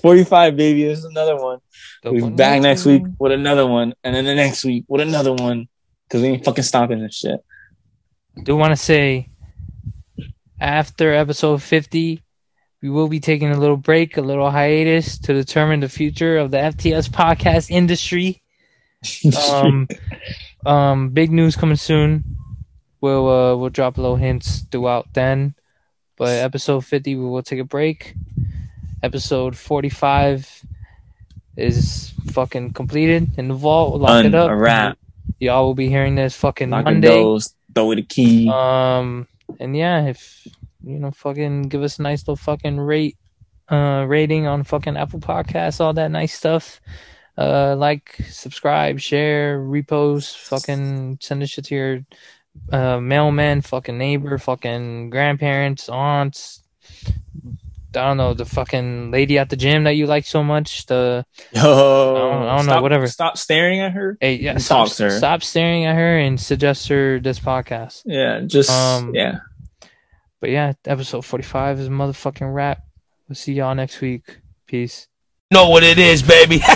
45 baby is another one. We'll be back next week with another one, and then the next week with another one. Cause we ain't fucking stopping this shit. do want to say after episode 50 we will be taking a little break a little hiatus to determine the future of the fts podcast industry. Um um big news coming soon. We'll uh we'll drop a little hints throughout then. But episode 50 we will take a break. Episode 45 is fucking completed in the vault. We'll lock Done, it up. A wrap. Y'all will be hearing this fucking the monday doors, throw it a key. um, and yeah, if you know, fucking give us a nice little fucking rate, uh, rating on fucking Apple Podcasts, all that nice stuff. Uh, like, subscribe, share, repost, fucking send this shit to your uh mailman, fucking neighbor, fucking grandparents, aunts. I don't know the fucking lady at the gym that you like so much. The Yo, don't- I don't know, whatever. Stop staring at her. hey, yeah, And stop, talk to her. stop staring at her and suggest her this podcast. Yeah, just Um, yeah. But yeah, episode 45 is a motherfucking wrap. We'll see y'all next week. Peace. Know what it is, baby.